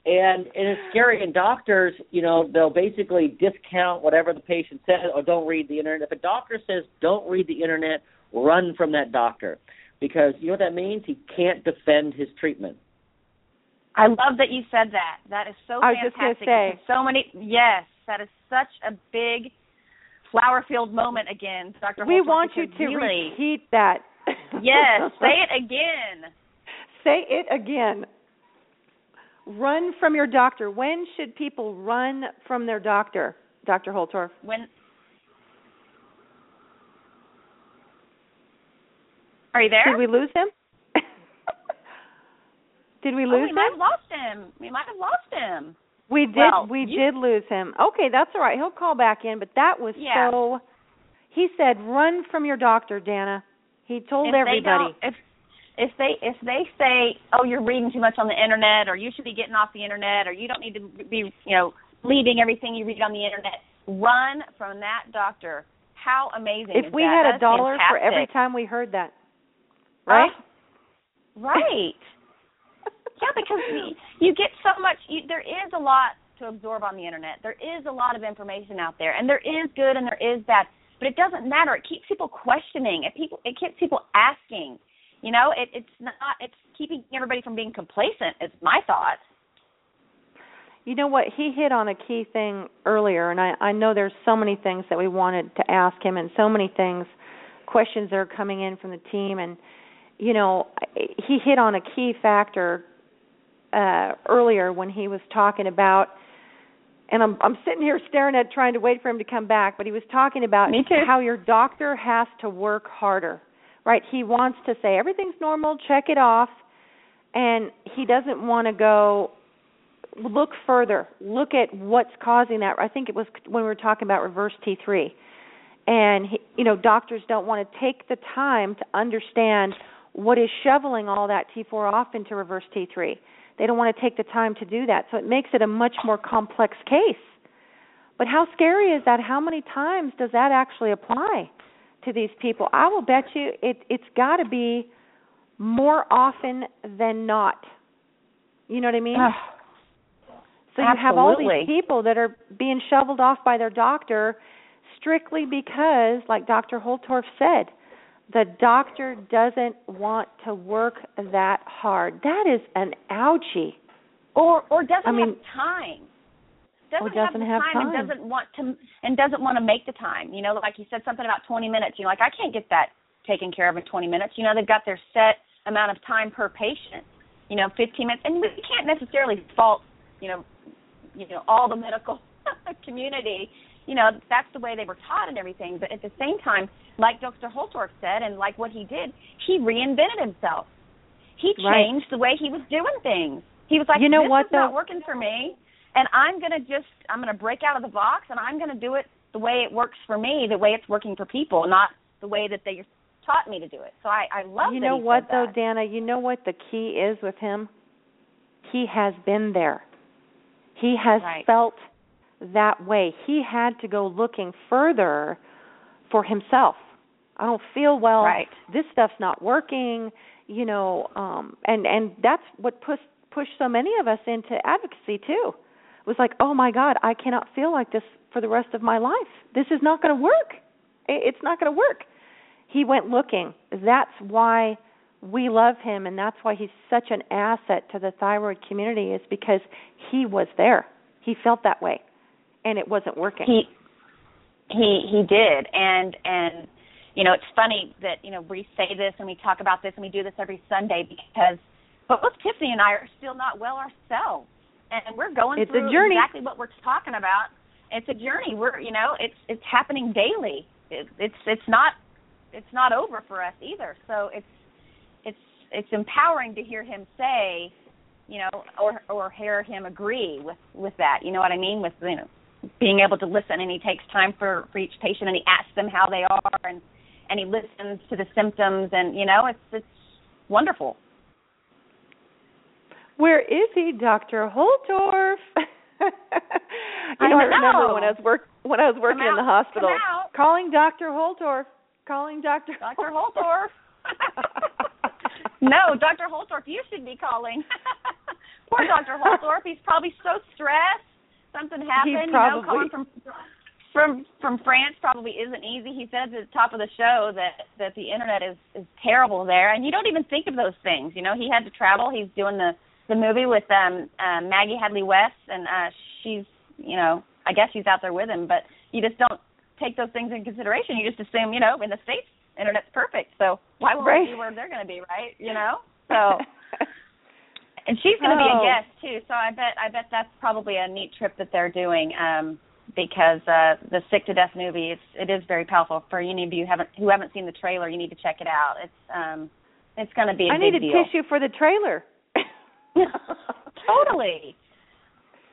And and it's scary. And doctors, you know, they'll basically discount whatever the patient says or don't read the internet. If a doctor says don't read the internet, run from that doctor because you know what that means. He can't defend his treatment. I love that you said that. That is so I was fantastic. just say. So many. Yes, that is such a big flower field moment again, Dr. We Holtorf, want you to really, repeat that. yes, say it again. Say it again. Run from your doctor. When should people run from their doctor, Dr. Holtorf? When Are you there? Did we lose him? did we oh, lose we might have lost him. We might have lost him. We did. Well, we you- did lose him. Okay, that's all right. He'll call back in. But that was Yeah. so. He said, "Run from your doctor, Danna." He told if everybody. If if they if they say, "Oh, you're reading too much on the internet," or "You should be getting off the internet," or "You don't need to be, you know, leaving everything you read on the internet," run from that doctor. How amazing! if we that? had a is dollar for every time we heard that, right? Uh, right. yeah, because you get so much. You, there is a lot to absorb on the internet. There is a lot of information out there, and there is good and there is bad. But it doesn't matter. It keeps people questioning. It people. It keeps people asking. You know, it, it's not. It's keeping everybody from being complacent. Is my thought. You know what? He hit on a key thing earlier, and I, I know there's so many things that we wanted to ask him, and so many things, questions that are coming in from the team, and you know, he hit on a key factor uh, earlier when he was talking about and I'm I'm sitting here staring at trying to wait for him to come back, but he was talking about how your doctor has to work harder. Right? He wants to say everything's normal, check it off, and he doesn't want to go look further. Look at what's causing that. I think it was when we were talking about reverse T3. And he, you know, doctors don't want to take the time to understand what is shoveling all that T4 off into reverse T3 they don't want to take the time to do that. So it makes it a much more complex case. But how scary is that? How many times does that actually apply to these people? I will bet you it it's got to be more often than not. You know what I mean? so you Absolutely. have all these people that are being shoveled off by their doctor strictly because like Dr. Holtorf said, the doctor doesn't want to work that hard. That is an ouchie. Or or doesn't I mean, have time. Doesn't, or doesn't have, have time, and doesn't want to and doesn't want to make the time. You know, like you said something about 20 minutes. You know, like I can't get that taken care of in 20 minutes. You know, they've got their set amount of time per patient. You know, 15 minutes, and we can't necessarily fault. You know, you know all the medical community you know that's the way they were taught and everything but at the same time like dr holtorf said and like what he did he reinvented himself he changed right. the way he was doing things he was like you know this what, is though? not working for me and i'm going to just i'm going to break out of the box and i'm going to do it the way it works for me the way it's working for people not the way that they taught me to do it so i i love you that know what though dana you know what the key is with him he has been there he has right. felt that way. He had to go looking further for himself. I don't feel well. Right. This stuff's not working, you know, um and and that's what pushed pushed so many of us into advocacy too. Was like, "Oh my god, I cannot feel like this for the rest of my life. This is not going to work. It's not going to work." He went looking. That's why we love him and that's why he's such an asset to the thyroid community is because he was there. He felt that way and it wasn't working. He he he did, and and you know it's funny that you know we say this and we talk about this and we do this every Sunday because but both Tiffany and I are still not well ourselves, and we're going it's through a journey. exactly what we're talking about. It's a journey. We're you know it's it's happening daily. It, it's it's not it's not over for us either. So it's it's it's empowering to hear him say, you know, or or hear him agree with with that. You know what I mean? With you know being able to listen and he takes time for for each patient and he asks them how they are and and he listens to the symptoms and you know it's it's wonderful where is he dr holtorf you know, I I remember know. when I was work when I was working Come in the hospital, calling Dr. Holtorf, calling Dr. dr holtorf no dr holtorf you should be calling poor dr holtorf he's probably so stressed something happened He you know probably- calling from from from France probably isn't easy. He said at the top of the show that that the internet is is terrible there, and you don't even think of those things. You know, he had to travel. He's doing the the movie with um uh, Maggie Hadleigh-West, and uh she's you know I guess she's out there with him, but you just don't take those things in consideration. You just assume you know in the states internet's perfect, so why won't Right. be where they're going to be, right? You know, so. And she's going to be a Oh. guest too, so I bet I bet that's probably a neat trip that they're doing. Um, because uh the Sick to Death movie it's it is very powerful. For any of you who haven't who haven't seen the trailer, you need to check it out. It's um it's going to be a I need a deal. tissue for the trailer. totally.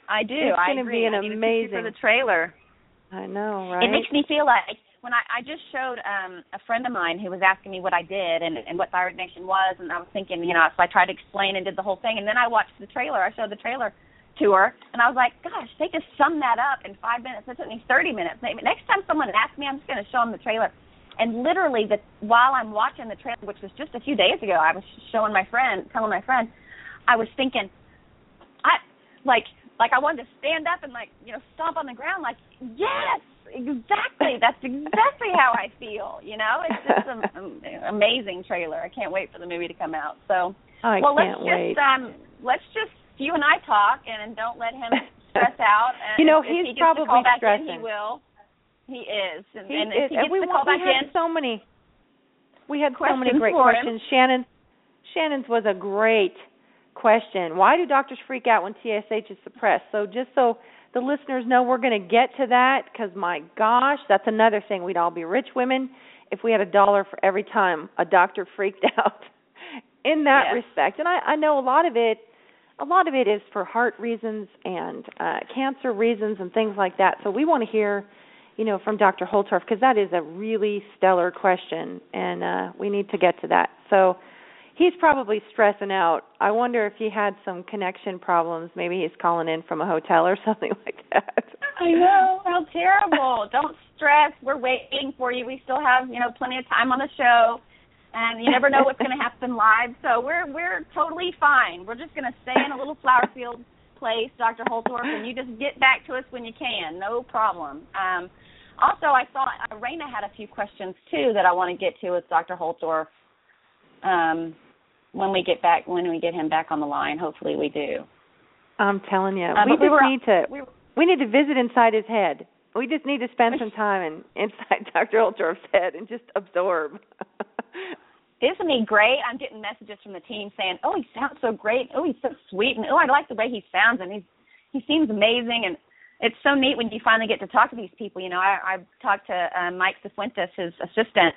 I do. It's I gonna agree. be an I need a tissue for amazing- the trailer. I know, right? It makes me feel like when I, I just showed um a friend of mine who was asking me what I did and and what Thyroid Nation was, and I was thinking, you know, so I tried to explain and did the whole thing, and then I watched the trailer. I showed the trailer to her, and I was like, gosh, they just summed that up in five minutes. It took me thirty minutes. Maybe next time someone asks me, I'm just going to show them the trailer. And literally, the while I'm watching the trailer, which was just a few days ago, I was showing my friend, telling my friend, I was thinking, I like like I wanted to stand up and like you know stomp on the ground, like yes, exactly. That's exactly how I feel. You know, it's just an amazing trailer. I can't wait for the movie to come out. So, I well, let's wait. just um, let's just you and I talk, and don't let him stress out. And You know, if he's he gets probably to call back stressing. In, he will. He is, and, He and is- if he gets we to want- call back in, so many. We had so many great for him. questions. Shannon, Shannon's was a great question. Why do doctors freak out when TSH is suppressed? So just so the listeners know, we're going to get to that because my gosh, that's another thing. We'd all be rich women if we had a dollar for every time a doctor freaked out. In that Yes. respect, and I, I know a lot of it. A lot of it is for heart reasons and uh, cancer reasons and things like that. So we want to hear you know, from Dr. Holtorf because that is a really stellar question, and uh, we need to get to that. So he's probably stressing out. I wonder if he had some connection problems. Maybe he's calling in from a hotel or something like that. I know how terrible. Don't stress. We're waiting for you. We still have you know plenty of time on the show, and you never know what's going to happen live. So we're we're totally fine. We're just going to stay in a little flower field place, Dr. Holtorf, and you just get back to us when you can. No problem. Um, also, I saw uh, Raina had a few questions too that I want to get to with Dr. Holtorf. Um, when we get back, when we get him back on the line, hopefully we do. I'm telling you, Uh, we we just were- need to We were, we need to visit inside his head. We just need to spend some time in, inside Dr. Holtorf's head and just absorb. isn't he great? I'm getting messages from the team saying, "Oh, he sounds so great. Oh, he's so sweet, and oh, I like the way he sounds, and he's he seems amazing." And it's so neat when you finally get to talk to these people. You know, I I talked to uh, Mike Cifuentes, his assistant,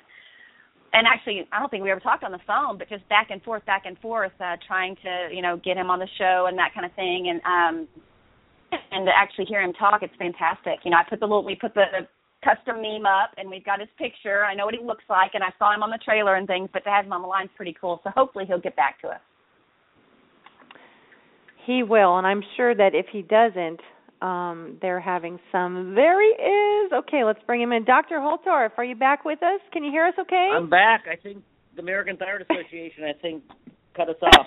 and actually, I don't think we ever talked on the phone, but just back and forth, back and forth, uh, trying to you know get him on the show and that kind of thing, and um and to actually hear him talk, it's fantastic. You know, I put the little we put the custom meme up and we've got his picture. I know what he looks like and I saw him on the trailer and things, but to have him on the line is pretty cool. So hopefully he'll get back to us. He will, and I'm sure that if he doesn't, um, they're having some. There he is. Okay, let's bring him in. Dr. Holtorf, are you back with us? Can you hear us okay? I'm back. I think the American Thyroid Association, I think, cut us off.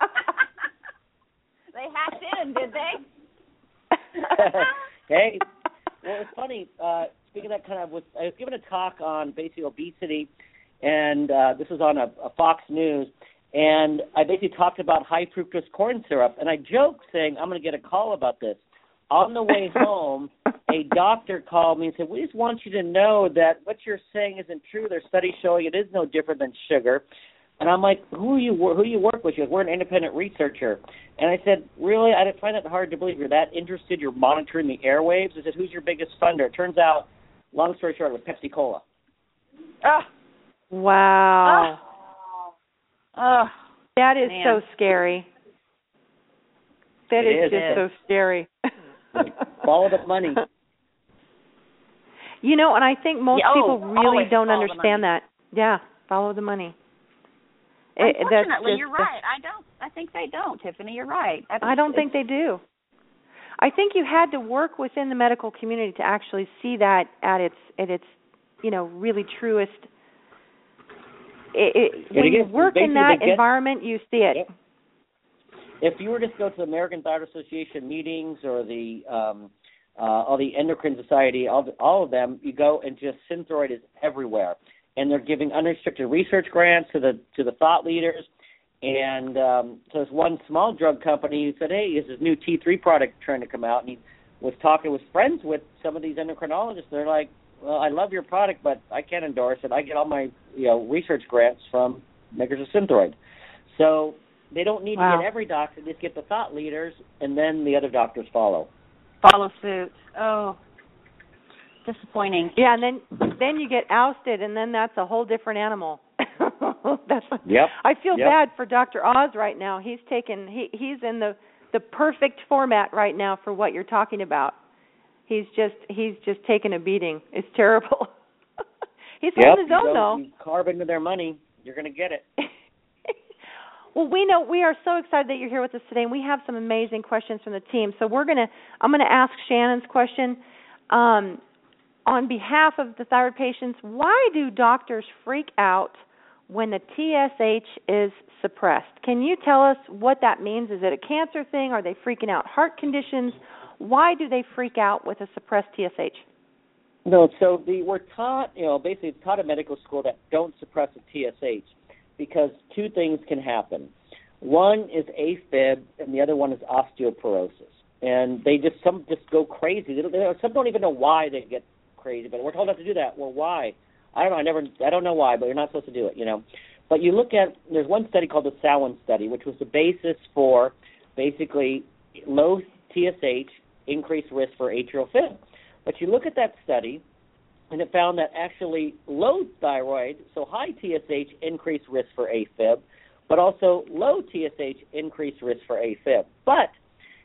they hacked in, did they? hey, well, it's funny. Uh, speaking of that, kind of, was I was given a talk on basically obesity, and uh, this was on a, a Fox News, and I basically talked about high fructose corn syrup, and I joked saying I'm going to get a call about this. On the way home, a doctor called me and said, "We just want you to know that what you're saying isn't true. There's studies showing it is no different than sugar." And I'm like, "Who you wor- who you work with?" She goes, "We're an independent researcher." And I said, "Really? I find that hard to believe. You're that interested. You're monitoring the airwaves." I said, "Who's your biggest funder?" It turns out, long story short, it was Pepsi Cola. oh, ah. wow. oh, that is man. so scary. That It is is, just so scary. Follow the money. You know, and I think most Yeah, oh, people really don't understand that. Yeah, follow the money. It- that's unfortunately, just- you're right. I don't. I think they don't, Tiffany. You're right. I don't think they do. I think you had to work within the medical community to actually see that at its at its you know really truest. It, it, And when you work in that get- environment, you see it. Yep. If you were to go to the American Thyroid Association meetings or the um, uh, all the endocrine society, all the, all of them, you go and just Synthroid is everywhere, and they're giving unrestricted research grants to the to the thought leaders. And um, so there's one small drug company who said, "Hey, is this new T3 product trying to come out?" And he was talking with friends with some of these endocrinologists. They're like, "Well, I love your product, but I can't endorse it. I get all my you know research grants from makers of Synthroid." So they don't need Wow. to get every doctor; just get the thought leaders, and then the other doctors follow. follow suit. Oh, disappointing. Yeah, and then then you get ousted, and then that's a whole different animal. that's Yep. I feel Yep. bad for Dr. Oz right now. He's taken he he's in the the perfect format right now for what you're talking about. He's just he's just taken a beating. It's terrible. he's Yep. holding his own though. You carve into their money, you're going to get it. well, we know we are so excited that you're here with us today, and we have some amazing questions from the team. So we're gonna I'm gonna ask Shannon's question. Um, on behalf of the thyroid patients, why do doctors freak out when the TSH is suppressed? Can you tell us what that means? Is it a cancer thing? Are they freaking out heart conditions? Why do they freak out with a suppressed TSH? No, so the we're taught, you know, basically taught at medical school that don't suppress a TSH because two things can happen. One is AFib, and the other one is osteoporosis. And they just some just go crazy. They, they, some don't even know why they get crazy, but we're told not to do that. Well, why? I don't know. I never. I don't know why, but you're not supposed to do it. You know. But you look at there's one study called the Sawin study, which was the basis for basically low TSH increased risk for atrial fib. But you look at that study, and it found that actually low thyroid, so high TSH, increased risk for AFib, but also low TSH increased risk for AFib. But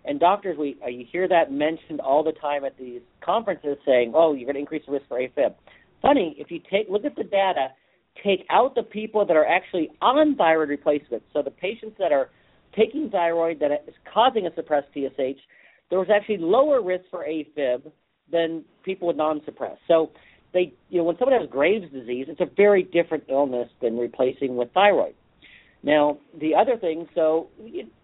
and doctors, we uh, you hear that mentioned all the time at these conferences, saying, "Oh, you're going to increase the risk for AFib." Funny, if you take look at the data, take out the people that are actually on thyroid replacement, so the patients that are taking thyroid that is causing a suppressed TSH, there was actually lower risk for AFib than people with non-suppressed. So they, you know, when someone has Graves' disease, it's a very different illness than replacing with thyroid. Now, the other thing, so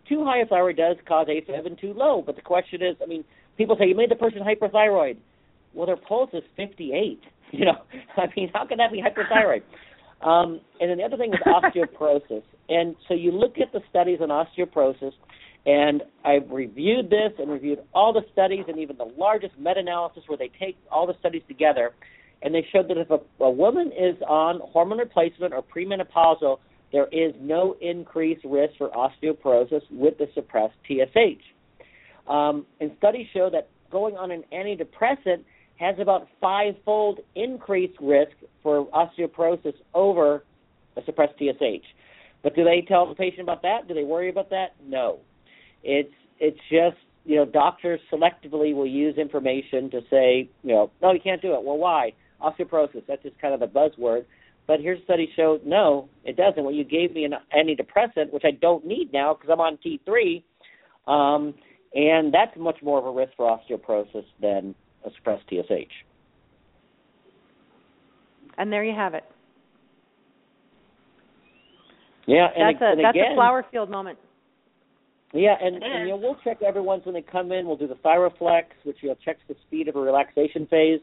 too high a thyroid does cause AFib and too low, but the question is, I mean, people say you made the person hyperthyroid. Well, their pulse is 58. You know, I mean, how can that be hyperthyroid? um, and then the other thing is osteoporosis. And so you look at the studies on osteoporosis, and I've reviewed this and reviewed all the studies and even the largest meta-analysis where they take all the studies together, and they showed that if a, a woman is on hormone replacement or premenopausal, there is no increased risk for osteoporosis with the suppressed TSH. Um, and studies show that going on an antidepressant has about five-fold increased risk for osteoporosis over a suppressed TSH. But do they tell the patient about that? Do they worry about that? No. It's it's just you know doctors selectively will use information to say you know no you can't do it. Well why? Osteoporosis. That's just kind of the buzzword. But here's a study showed no, it doesn't. Well, you gave me an antidepressant, which I don't need now because I'm on T3, um, and that's much more of a risk for osteoporosis than a suppressed TSH. And there you have it. Yeah, and, that's a and that's again, a flower field moment. Yeah, and, and you know we'll check everyone's when they come in. We'll do the Thyroflex, which you know checks the speed of a relaxation phase,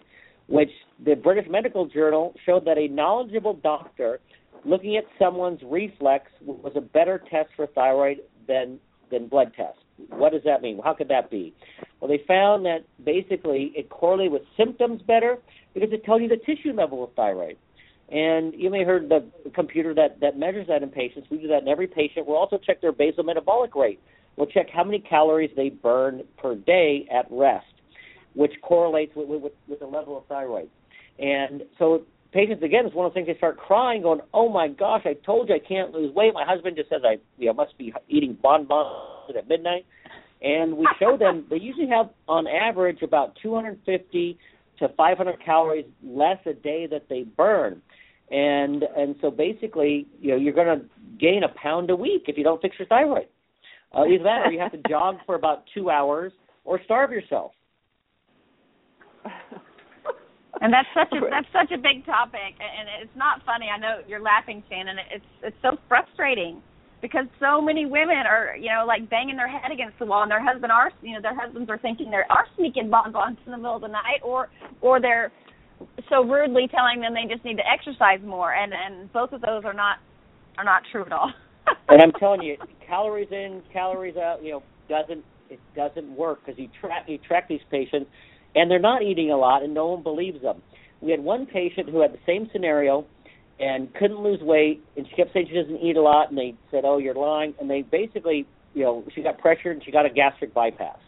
which the British Medical Journal showed that a knowledgeable doctor looking at someone's reflex was a better test for thyroid than than blood tests. What does that mean? How could that be? Well, they found that basically it correlated with symptoms better because it tells you the tissue level of thyroid. And you may have heard the computer that, that measures that in patients. We do that in every patient. We'll also check their basal metabolic rate. We'll check how many calories they burn per day at rest, which correlates with, with, with the level of thyroid. And so patients again it's one of the things they start crying, going, "Oh my gosh, I told you I can't lose weight. My husband just says I you know must be eating bonbons at midnight." And we show them they usually have on average about 250 to 500 calories less a day that they burn. And and so basically, you know, you're going to gain a pound a week if you don't fix your thyroid. Uh, either that, or you have to jog for about two hours, or starve yourself. And that's such a that's such a big topic, and it's not funny. I know you're laughing, Shannon. It's it's so frustrating because so many women are you know like banging their head against the wall, and their husband are you know their husbands are thinking they are sneaking bonbons in the middle of the night, or or they're so rudely telling them they just need to exercise more, and and both of those are not are not true at all. and I'm telling you, calories in, calories out, you know, doesn't it doesn't work because you track you track these patients, and they're not eating a lot, and no one believes them. We had one patient who had the same scenario and couldn't lose weight, and she kept saying she doesn't eat a lot, and they said, "Oh, you're lying," and they basically, you know, she got pressured and she got a gastric bypass,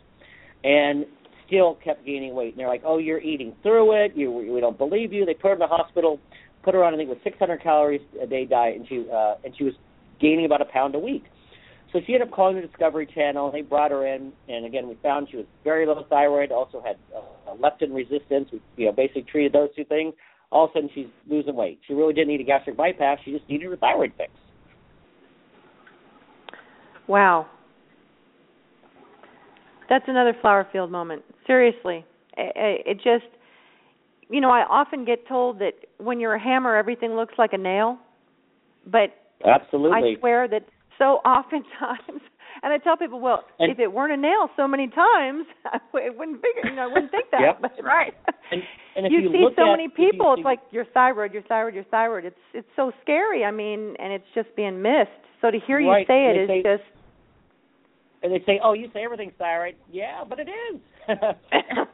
and still kept gaining weight. And they're like, "Oh, you're eating through it. You, we don't believe you." They put her in the hospital, put her on I think it was 600 calories a day diet, and she uh, and she was gaining about a pound a week. So she ended up calling the Discovery Channel. They brought her in, and again, we found she was very low thyroid, also had uh, leptin resistance. We, you know, basically treated those two things. All of a sudden, she's losing weight. She really didn't need a gastric bypass. She just needed her thyroid fix. Wow, that's another flower field moment. Seriously, it, it just you know, I often get told that when you're a hammer, everything looks like a nail. But absolutely, I swear that so oftentimes, and I tell people, well, and, if it weren't a nail so many times, I wouldn't figure, you know, I wouldn't think that. Yep. But, right. And, and if you, you see look so at, many people, you it's like your thyroid, your thyroid, your thyroid. It's it's so scary. I mean, and it's just being missed. So to hear you Right. say it is say- just and they say, "Oh, you say everything's thyroid." Yeah, but it is.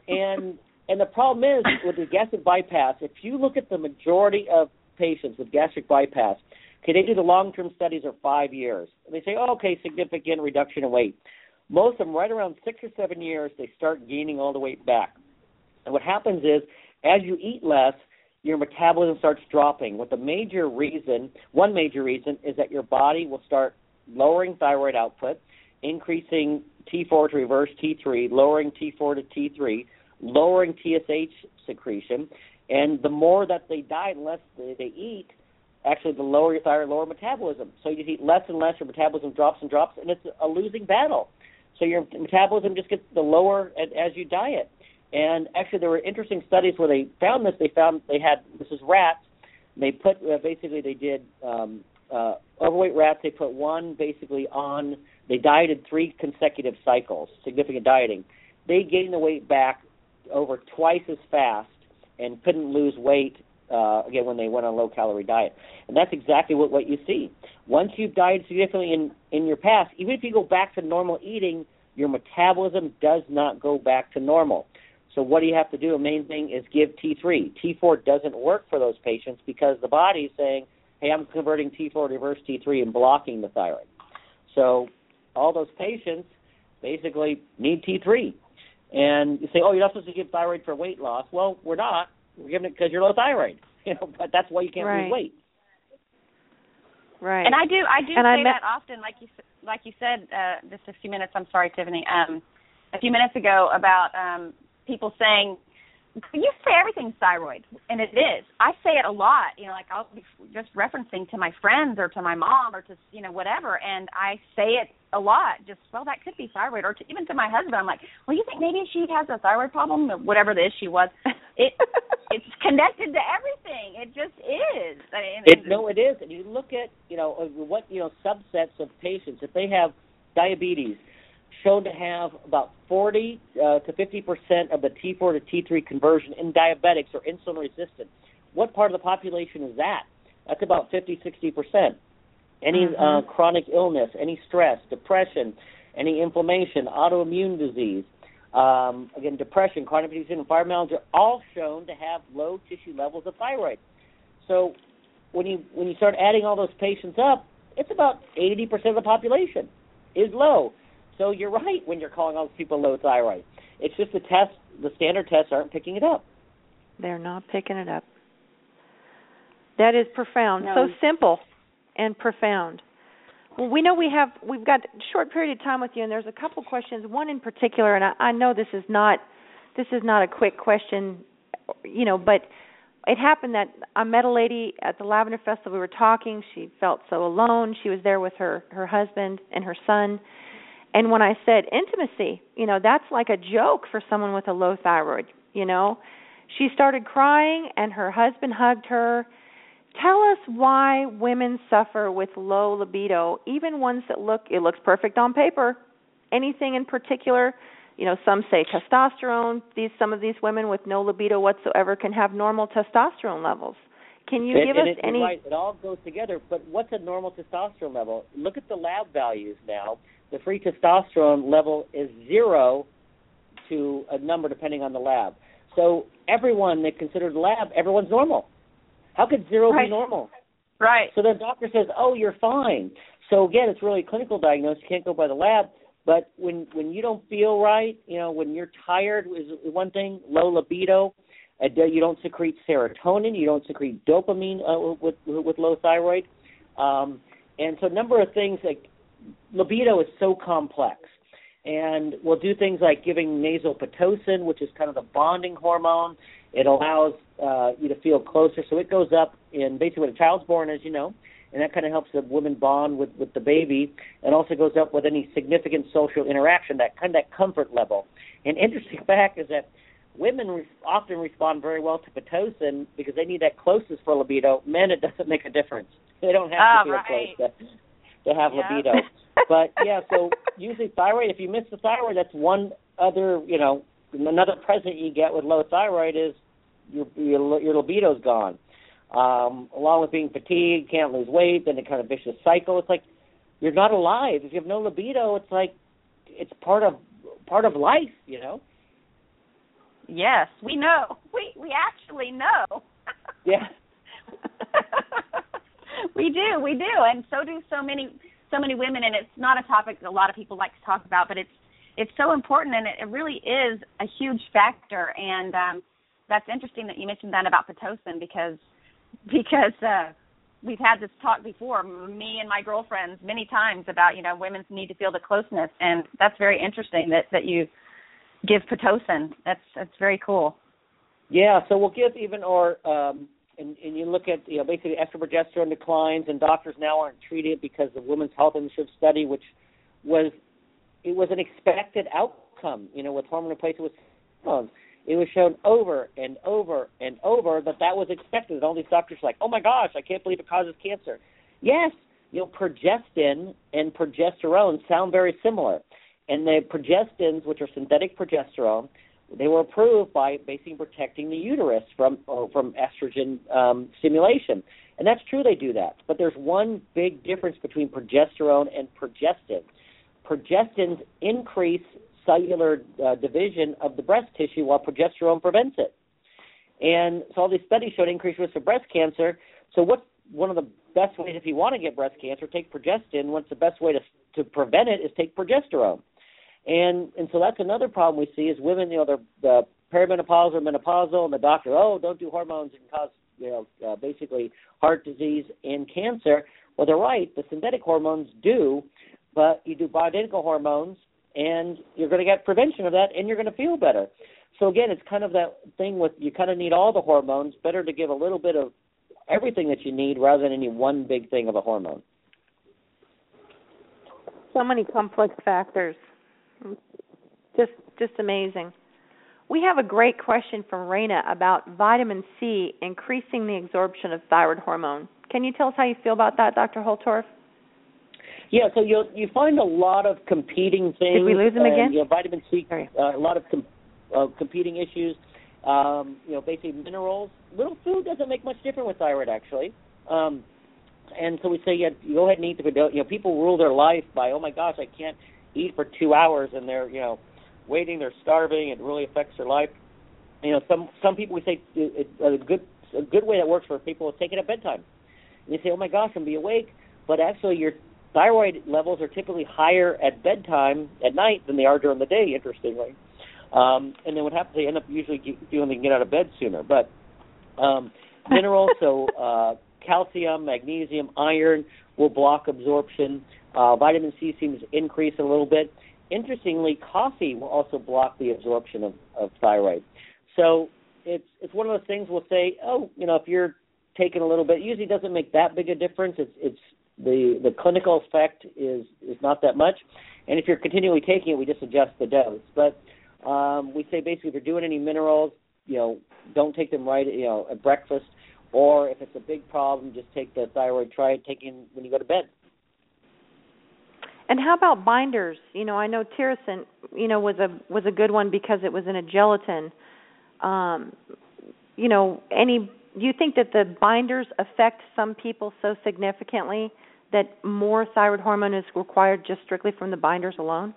and and the problem is with the gastric bypass. If you look at the majority of patients with gastric bypass, okay, they do the long-term studies are five years. They say, oh, "Okay, significant reduction in weight." Most of them, right around six or seven years, they start gaining all the weight back. And what happens is, as you eat less, your metabolism starts dropping. With the major reason, one major reason, is that your body will start lowering thyroid output, increasing T4 to reverse T3, lowering T4 to T3, lowering TSH secretion, and the more that they diet less they eat, actually the lower your thyroid, lower metabolism. So you eat less and less, your metabolism drops and drops, and it's a losing battle. So your metabolism just gets the lower as, you diet. And actually, there were interesting studies where they found this. They found they had this is rats. They put uh, basically they did um, uh, overweight rats. They put one basically on. They dieted three consecutive cycles, significant dieting. They gained the weight back over twice as fast and couldn't lose weight uh, again when they went on low calorie diet. And that's exactly what, what you see. Once you've dieted significantly in, in your past, even if you go back to normal eating, your metabolism does not go back to normal. So what do you have to do? The main thing is give T3. T4 doesn't work for those patients because the body is saying, hey, I'm converting T4 to reverse T3 and blocking the thyroid. So all those patients basically need T3. And you say, oh, you're not supposed to give thyroid for weight loss. Well, we're not. We're giving it because you're low thyroid. You know, but that's why you can't Right. lose weight. right. And I do I do And say I met- that often, like you s- like you said uh, just a few minutes. I'm sorry, Tiffany. Um, a few minutes ago about um, people saying you say everything's thyroid, and it is. I say it a lot. You know, like I'll be just referencing to my friends or to my mom or to you know whatever, and I say it a lot. Just well, that could be thyroid, or to, even to my husband. I'm like, well, you think maybe she has a thyroid problem, or whatever the issue was. It it's connected to everything. It just is. I mean, It, no, it is. And you look at, you know, uh, what, you know, subsets of patients, if they have diabetes, shown to have about 40 uh, to 50 percent of the T4 to T3 conversion in diabetics or insulin resistant. What part of the population is that? That's about 50, 60 percent. Any uh, Mhm. chronic illness, any stress, depression, any inflammation, autoimmune disease, um, again, depression, chronic disease, and fibromyalgia, all shown to have low tissue levels of thyroid. So when you when you start adding all those patients up, it's about 80% of the population is low. So you're right when you're calling all those people low thyroid. It's just the test, the standard tests aren't picking it up. They're not picking it up. That is profound. No. So simple and profound. Well, we know we have we've got a short period of time with you, and there's a couple questions. One in particular, and I, I know this is not this is not a quick question, you know, but it happened that I met a lady at the Lavender Festival. We were talking. She felt so alone. She was there with her her husband and her son. And when I said intimacy, you know, that's like a joke for someone with a low thyroid, you know. She started crying and her husband hugged her. Tell us why women suffer with low libido, even ones that look it looks perfect on paper. Anything in particular? You know, some say testosterone. These some of these women with no libido whatsoever can have normal testosterone levels. Can you and, give and us it, any right, it all goes together. But what's a normal testosterone level? Look at the lab values now. The free testosterone level is zero to a number depending on the lab. So everyone that considers lab, everyone's normal. How could zero Right. be normal? right. So the doctor says, "Oh, you're fine." So again, it's really a clinical diagnosis. You can't go by the lab. But when when you don't feel right, you know, when you're tired is one thing. Low libido, you don't secrete serotonin, you don't secrete dopamine uh, with with low thyroid, um, and so a number of things like libido is so complex. And we'll do things like giving nasal pitocin, which is kind of the bonding hormone. It allows uh, you to feel closer, so it goes up in basically when a child's born, as you know, and that kind of helps the woman bond with with the baby, and also goes up with any significant social interaction, that kind of that comfort level. An interesting fact is that women re- often respond very well to pitocin because they need that closeness for libido. Men, it doesn't make a difference. They don't have oh, to feel right. close to, to have Yep. libido. but yeah, so usually thyroid. If you miss the thyroid, that's one other, you know, another present you get with low thyroid is your your, your libido's gone. Um, along with being fatigued, can't lose weight, then a kind of vicious cycle. It's like you're not alive if you have no libido. It's like it's part of part of life, you know. Yes, we know. We we actually know. Yeah. we do, we do, and so do so many so many women. And it's not a topic that a lot of people like to talk about, but it's it's so important, and it, it really is a huge factor. And um, that's interesting that you mentioned that about pitocin because because uh, we've had this talk before, me and my girlfriends, many times about you know women's need to feel the closeness, and that's very interesting that that you give pitocin. That's that's very cool. Yeah, so we'll give even or um and, and you look at you know basically estrogen declines and doctors now aren't treating it because the Women's Health Initiative study, which was it was an expected outcome, you know, with hormone replacement with. It was shown over and over and over that that was expected. All these doctors were like, oh my gosh, I can't believe it causes cancer. Yes, you know, progestin and progesterone sound very similar. And the progestins, which are synthetic progesterone, they were approved by basically protecting the uterus from or from estrogen um, stimulation, and that's true. They do that, but there's one big difference between progesterone and progestin. Progestins increase cellular uh, division of the breast tissue, while progesterone prevents it. And so all these studies showed increased risk of breast cancer. So what's one of the best ways if you want to get breast cancer? Take progestin. What's the best way to to prevent it is take progesterone. And and so that's another problem we see is women, you know, they're the perimenopausal or menopausal, and the doctor, oh, don't do hormones, can cause, you know, uh, basically heart disease and cancer. Well, they're right. The synthetic hormones do, but you do bioidentical hormones, and you're going to get prevention of that, and you're going to feel better. So again, it's kind of that thing with you kind of need all the hormones. Better to give a little bit of everything that you need rather than any one big thing of a hormone. So many complex factors. Just just amazing. We have a great question from Raina about vitamin C increasing the absorption of thyroid hormone. Can you tell us how you feel about that, Dr. Holtorf? Yeah, so you you find a lot of competing things. Did we lose him again? You know, vitamin C, Sorry. uh, a lot of com- uh, competing issues. Um, you know, basically minerals. Little food doesn't make much difference with thyroid, actually. Um, and so we say, yeah, go ahead and eat the You know, people rule their life by, oh my gosh, I can't eat for two hours, and they're, you know, waiting, they're starving. It really affects their life. You know, some some people we say it, it, a good a good way that works for people is take it at bedtime. And you say, oh my gosh, I'm be awake, but actually your thyroid levels are typically higher at bedtime at night than they are during the day. Interestingly, um, and then what happens? They end up usually feeling they can get out of bed sooner. But um, minerals, so uh, calcium, magnesium, iron will block absorption. Uh, vitamin C seems to increase a little bit. Interestingly, coffee will also block the absorption of, of thyroid. So it's it's one of those things we'll say, oh, you know, if you're taking a little bit, it usually doesn't make that big a difference. It's it's the the clinical effect is is not that much, and if you're continually taking it, we just adjust the dose. But um, we say basically if you're doing any minerals, you know, don't take them right, you know, at breakfast, or if it's a big problem, just take the thyroid. Try taking when you go to bed. And how about binders? You know, I know Tirosint, you know, was a was a good one because it was in a gelatin. Um, you know, any do you think that the binders affect some people so significantly that more thyroid hormone is required just strictly from the binders alone?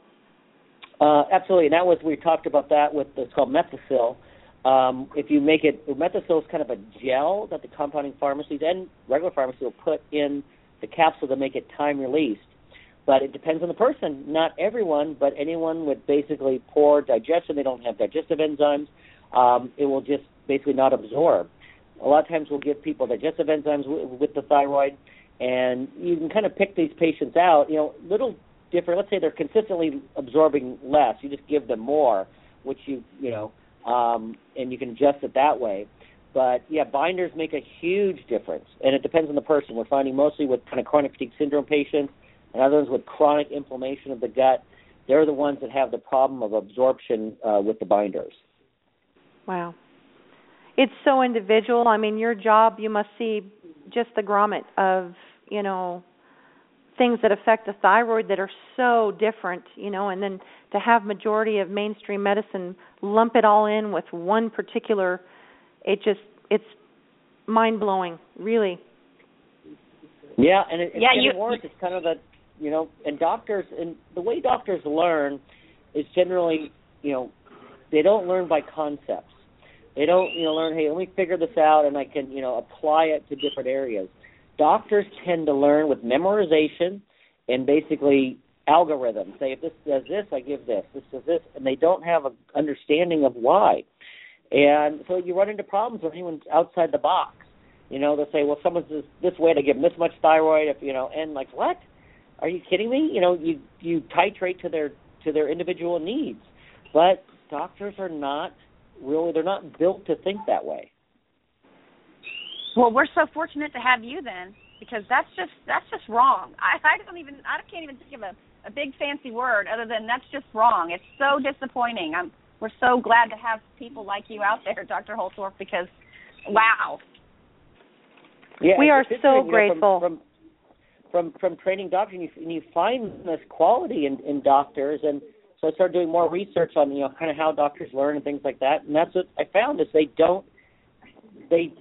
Uh, absolutely, and that was we talked about that with it's called Methocel. Um, if you make it, Methocel is kind of a gel that the compounding pharmacies and regular pharmacies will put in the capsule to make it time released. But it depends on the person. Not everyone, but anyone with basically poor digestion, they don't have digestive enzymes. Um, it will just basically not absorb. A lot of times we'll give people digestive enzymes w- with the thyroid, and you can kind of pick these patients out. You know, little different. Let's say they're consistently absorbing less. You just give them more, which you you know, um, and you can adjust it that way. But yeah, binders make a huge difference, and it depends on the person. We're finding mostly with kind of chronic fatigue syndrome patients and others with chronic inflammation of the gut. They're the ones that have the problem of absorption uh, with the binders. Wow. It's so individual. I mean, your job, you must see just the grommet of, you know, things that affect the thyroid that are so different, you know, and then to have majority of mainstream medicine lump it all in with one particular it just it's mind blowing, really. Yeah, and it, it's yeah, getting you, worse. It's kind of the you know, and doctors and the way doctors learn is generally, you know, they don't learn by concepts. They don't, you know, learn, hey, let me figure this out and I can, you know, apply it to different areas. Doctors tend to learn with memorization and basically algorithms. Say if this does this, I give this. This does this, and they don't have an understanding of why. And so you run into problems when anyone's outside the box. You know, they'll say, well, someone's this, this way to give this much thyroid, if you know, and like what? Are you kidding me? You know, you you titrate to their to their individual needs, but doctors are not really they're not built to think that way. Well, we're so fortunate to have you then, because that's just that's just wrong. I I don't even I can't even think of a a big fancy word other than that's just wrong. It's so disappointing. I'm we're so glad to have people like you out there, Dr. Holtorf, because wow. Yeah, we are so grateful. From, from, from from training doctors, and you, and you find this quality in, in doctors, and so I started doing more research on you know kind of how doctors learn and things like that, and that's what I found is they don't they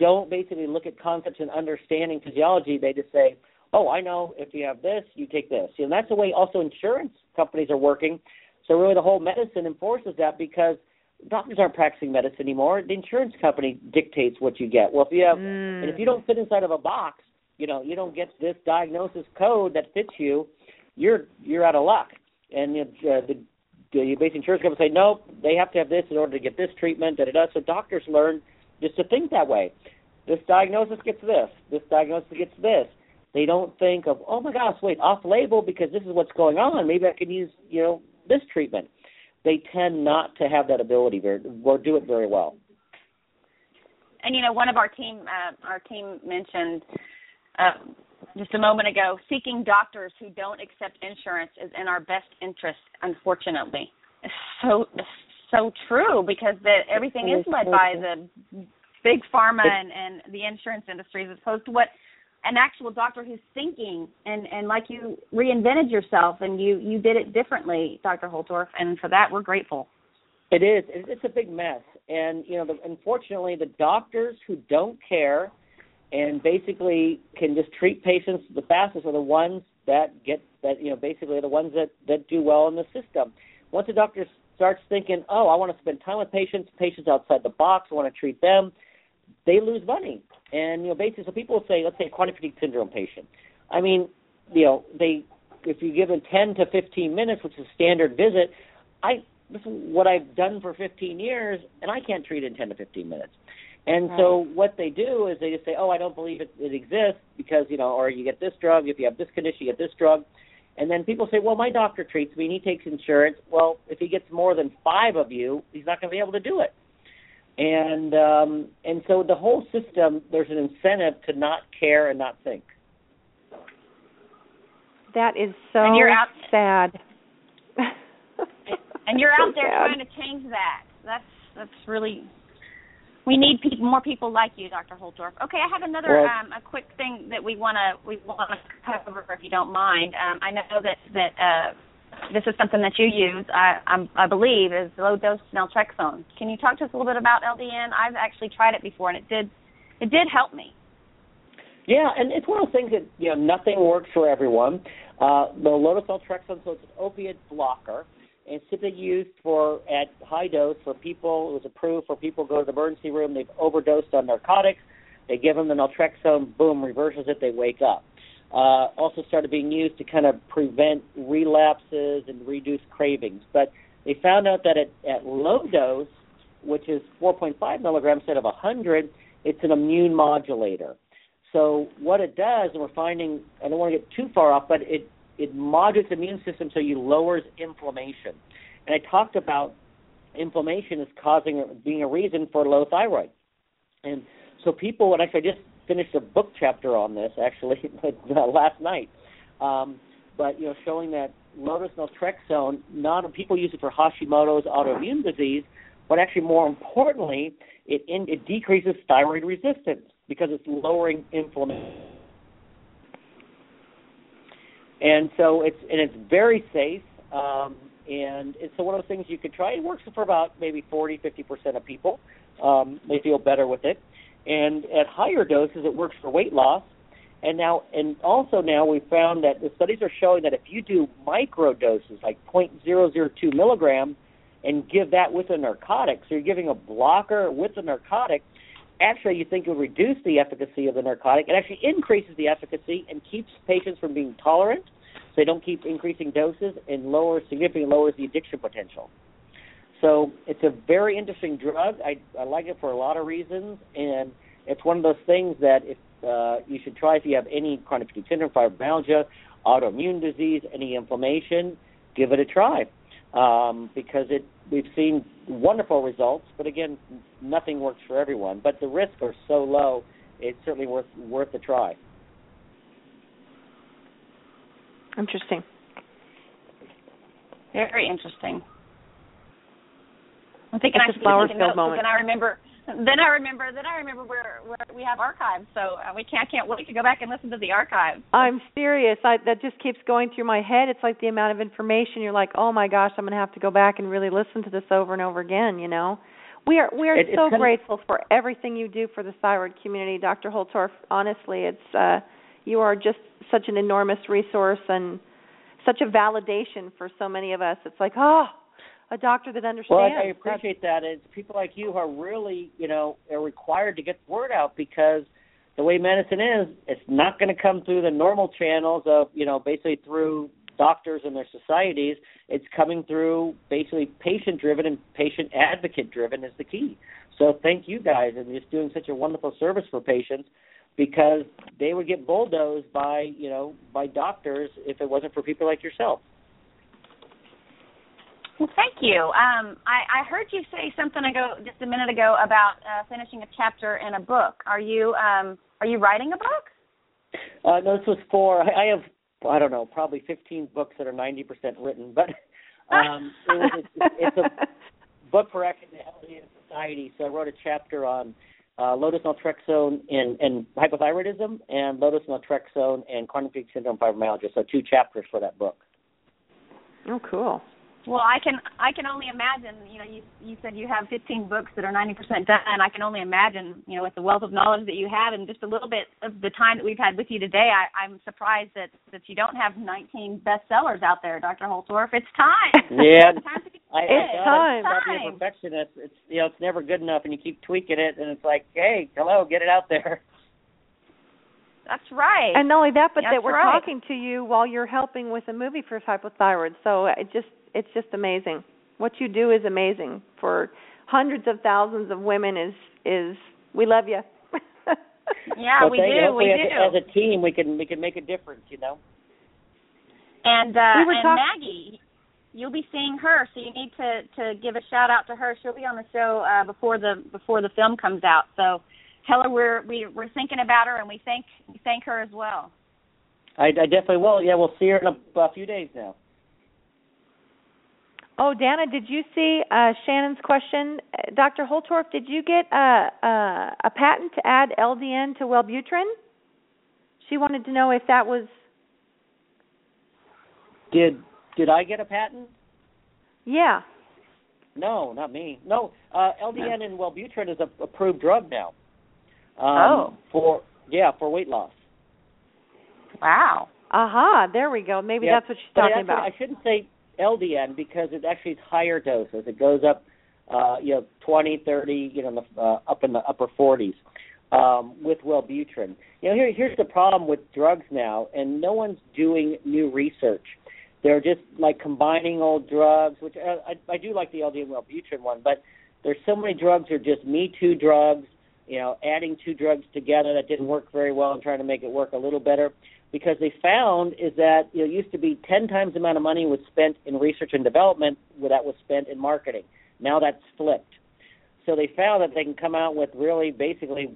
don't basically look at concepts and understanding physiology. They just say, "Oh, I know. If you have this, you take this." You know, that's the way also insurance companies are working. So really, the whole medicine enforces that because doctors aren't practicing medicine anymore. The insurance company dictates what you get. Well, if you have, mm. and if you don't fit inside of a box, you know, you don't get this diagnosis code that fits you, you're you're out of luck. And uh, the the basic insurance company say, no, they have to have this in order to get this treatment. Da da da. So doctors learn just to think that way. This diagnosis gets this. This diagnosis gets this. They don't think of, oh my gosh, wait, off label because this is what's going on. Maybe I can use, you know, this treatment. They tend not to have that ability very, or do it very well. And you know, one of our team, uh, our team mentioned uh, just a moment ago, seeking doctors who don't accept insurance is in our best interest. Unfortunately, it's so so true because that everything is led by the big pharma and, and the insurance industry as opposed to what an actual doctor who's thinking and and like you reinvented yourself and you you did it differently dr holtorf and for that we're grateful. It is. It's a big mess. And you know the, unfortunately the doctors who don't care and basically can just treat patients the fastest are the ones that get that you know basically the ones that that do well in the system. Once a doctor starts thinking oh i want to spend time with patients patients outside the box i want to treat them they lose money and you know, basically, so people say, let's say a chronic fatigue syndrome patient. I mean, you know, they if you give them 10 to 15 minutes, which is a standard visit, I this is what I've done for 15 years, and I can't treat it in 10 to 15 minutes. And right. so what they do is they just say, oh, I don't believe it, it exists because you know, or you get this drug if you have this condition, you get this drug. And then people say, well, my doctor treats me and he takes insurance. Well, if he gets more than five of you, he's not going to be able to do it and um, and so the whole system there's an incentive to not care and not think. That is so and you're out, sad. and you're so out there sad. trying to change that. That's that's really. We need people, more people like you, Dr. Holtorf. Okay, I have another well, um, a quick thing that we want to we want to cover if you don't mind. Um, I know that that uh, this is something that you use, I, I'm, I believe, is low dose naltrexone. Can you talk to us a little bit about LDN? I've actually tried it before, and it did it did help me. Yeah, and it's one of those things that you know nothing works for everyone. Uh, the low dose naltrexone, so it's an opiate blocker, it's typically used for at high dose for people. It was approved for people go to the emergency room. They've overdosed on narcotics. They give them the naltrexone, boom, reverses it. They wake up uh, also started being used to kind of prevent relapses and reduce cravings. But they found out that at, at low dose, which is 4.5 milligrams instead of 100, it's an immune modulator. So what it does, and we're finding, I don't want to get too far off, but it it modulates the immune system so you lowers inflammation. And I talked about inflammation is causing being a reason for low thyroid. And so people, and actually I just finished a book chapter on this actually last night. Um, but you know, showing that low dose naltrexone, not people use it for Hashimoto's autoimmune disease, but actually more importantly, it in, it decreases thyroid resistance because it's lowering inflammation. And so it's and it's very safe. Um, and it's so one of those things you could try. It works for about maybe 40, 50 percent of people. Um, they feel better with it, and at higher doses, it works for weight loss. And now, and also now, we found that the studies are showing that if you do micro doses, like 0.002 milligrams, and give that with a narcotic, so you're giving a blocker with a narcotic, actually you think will reduce the efficacy of the narcotic. It actually increases the efficacy and keeps patients from being tolerant so they don't keep increasing doses and lowers significantly lowers the addiction potential. So it's a very interesting drug. I, I like it for a lot of reasons, and it's one of those things that if uh, you should try if you have any chronic fatigue syndrome, fibromyalgia, autoimmune disease, any inflammation, give it a try um, because it we've seen wonderful results. But again, nothing works for everyone. But the risks are so low, it's certainly worth worth a try. Interesting. Very interesting. I'm thinking it's I a flower filled moment. Then I remember. Then I remember. Then I remember where, where we have archives. So uh, we can't. Can't wait to go back and listen to the archives. I'm serious. I, that just keeps going through my head. It's like the amount of information. You're like, oh my gosh, I'm going to have to go back and really listen to this over and over again. You know. We are we are it, so grateful of, for everything you do for the thyroid community, Dr. Holtorf. Honestly, it's uh, you are just such an enormous resource and such a validation for so many of us. It's like, oh, a doctor that understands. Well, I, I appreciate that. It's people like you who are really, you know, are required to get the word out because the way medicine is, it's not going to come through the normal channels of, you know, basically through doctors and their societies. It's coming through basically patient driven and patient advocate driven is the key. So thank you guys and just doing such a wonderful service for patients because they would get bulldozed by, you know, by doctors if it wasn't for people like yourself. Well, thank you. Um, I, I heard you say something ago, just a minute ago, about uh, finishing a chapter in a book. Are you um, are you writing a book? Uh, no, this was for. I, I have I don't know, probably 15 books that are 90% written, but um, it was, it's, it's a book for academia and society. So I wrote a chapter on uh, low-dose naltrexone and, and hypothyroidism, and low-dose naltrexone and chronic fatigue syndrome fibromyalgia. So two chapters for that book. Oh, cool. Well, I can I can only imagine. You know, you you said you have 15 books that are 90% done. I can only imagine. You know, with the wealth of knowledge that you have, and just a little bit of the time that we've had with you today, I, I'm surprised that that you don't have 19 bestsellers out there, Dr. Holtorf. It's time. Yeah, it's time. To get I, it's I, time. Stop being a perfectionist. It's you know, it's never good enough, and you keep tweaking it, and it's like, hey, hello, get it out there. That's right. And not only that, but That's that we're right. talking to you while you're helping with a movie for hypothyroid. So it just it's just amazing. What you do is amazing for hundreds of thousands of women. Is is we love you. yeah, well, we do. you. We Hopefully do. As, as a team, we can we can make a difference. You know. And uh, We were and talk- Maggie, you'll be seeing her, so you need to to give a shout out to her. She'll be on the show uh, before the before the film comes out. So tell her we're we, we're thinking about her, and we thank we thank her as well. I, I definitely will. Yeah, we'll see her in a, a few days now. Oh, Danna, did you see uh, Shannon's question? Uh, Dr. Holtorf, did you get a, a, a patent to add LDN to Wellbutrin? She wanted to know if that was. Did did I get a patent? Yeah. No, not me. No, uh, LDN and Wellbutrin is a approved drug now. Um, Oh. For yeah, for weight loss. Wow. Aha, there we go. Maybe Yeah, that's what she's but talking actually, about. I shouldn't say LDN because it actually is higher doses. It goes up, uh, you know, 20, 30, you know, the, uh, up in the upper 40s um, with Wellbutrin. You know, here, here's the problem with drugs now, and no one's doing new research. They're just like combining old drugs, which uh, I, I do like the LDN Wellbutrin one, but there's so many drugs are just Me Too drugs. You know, adding two drugs together that didn't work very well and trying to make it work a little better because they found is that you know, it used to be 10 times the amount of money was spent in research and development that was spent in marketing. Now that's flipped. So they found that they can come out with really basically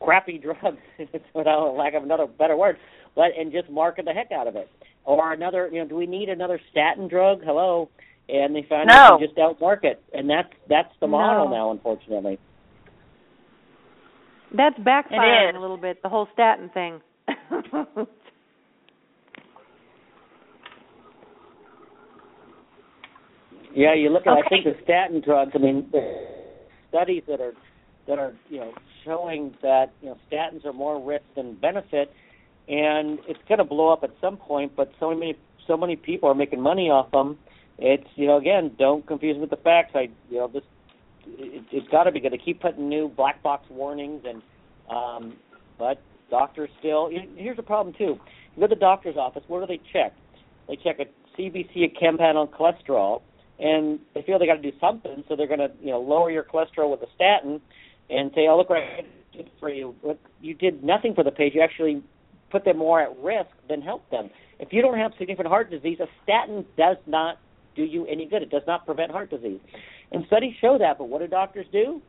crappy drugs, without lack of another better word, but and just market the heck out of it. Or another, you know, do we need another statin drug? Hello, and they found No. out they just outmarket, and that's that's the model No. now, unfortunately. That's backfiring a little bit, the whole statin thing. Yeah, you look at I think the statin drugs. I mean, studies that are that are you know showing that you know statins are more risk than benefit, and it's going to blow up at some point. But so many so many people are making money off them. It's you know again, don't confuse with the facts. I you know this it, it's got to be good. They keep putting new black box warnings, and um, but doctors still. Here's the problem too. You go to the doctor's office. What do they check? They check a CBC, a chem panel, cholesterol, and they feel they got to do something, so they're going to you know lower your cholesterol with a statin, and say, oh look what I did for you. But you did nothing for the patient. You actually put them more at risk than help them. If you don't have significant heart disease, a statin does not do you any good. It does not prevent heart disease. And studies show that, but what do doctors do?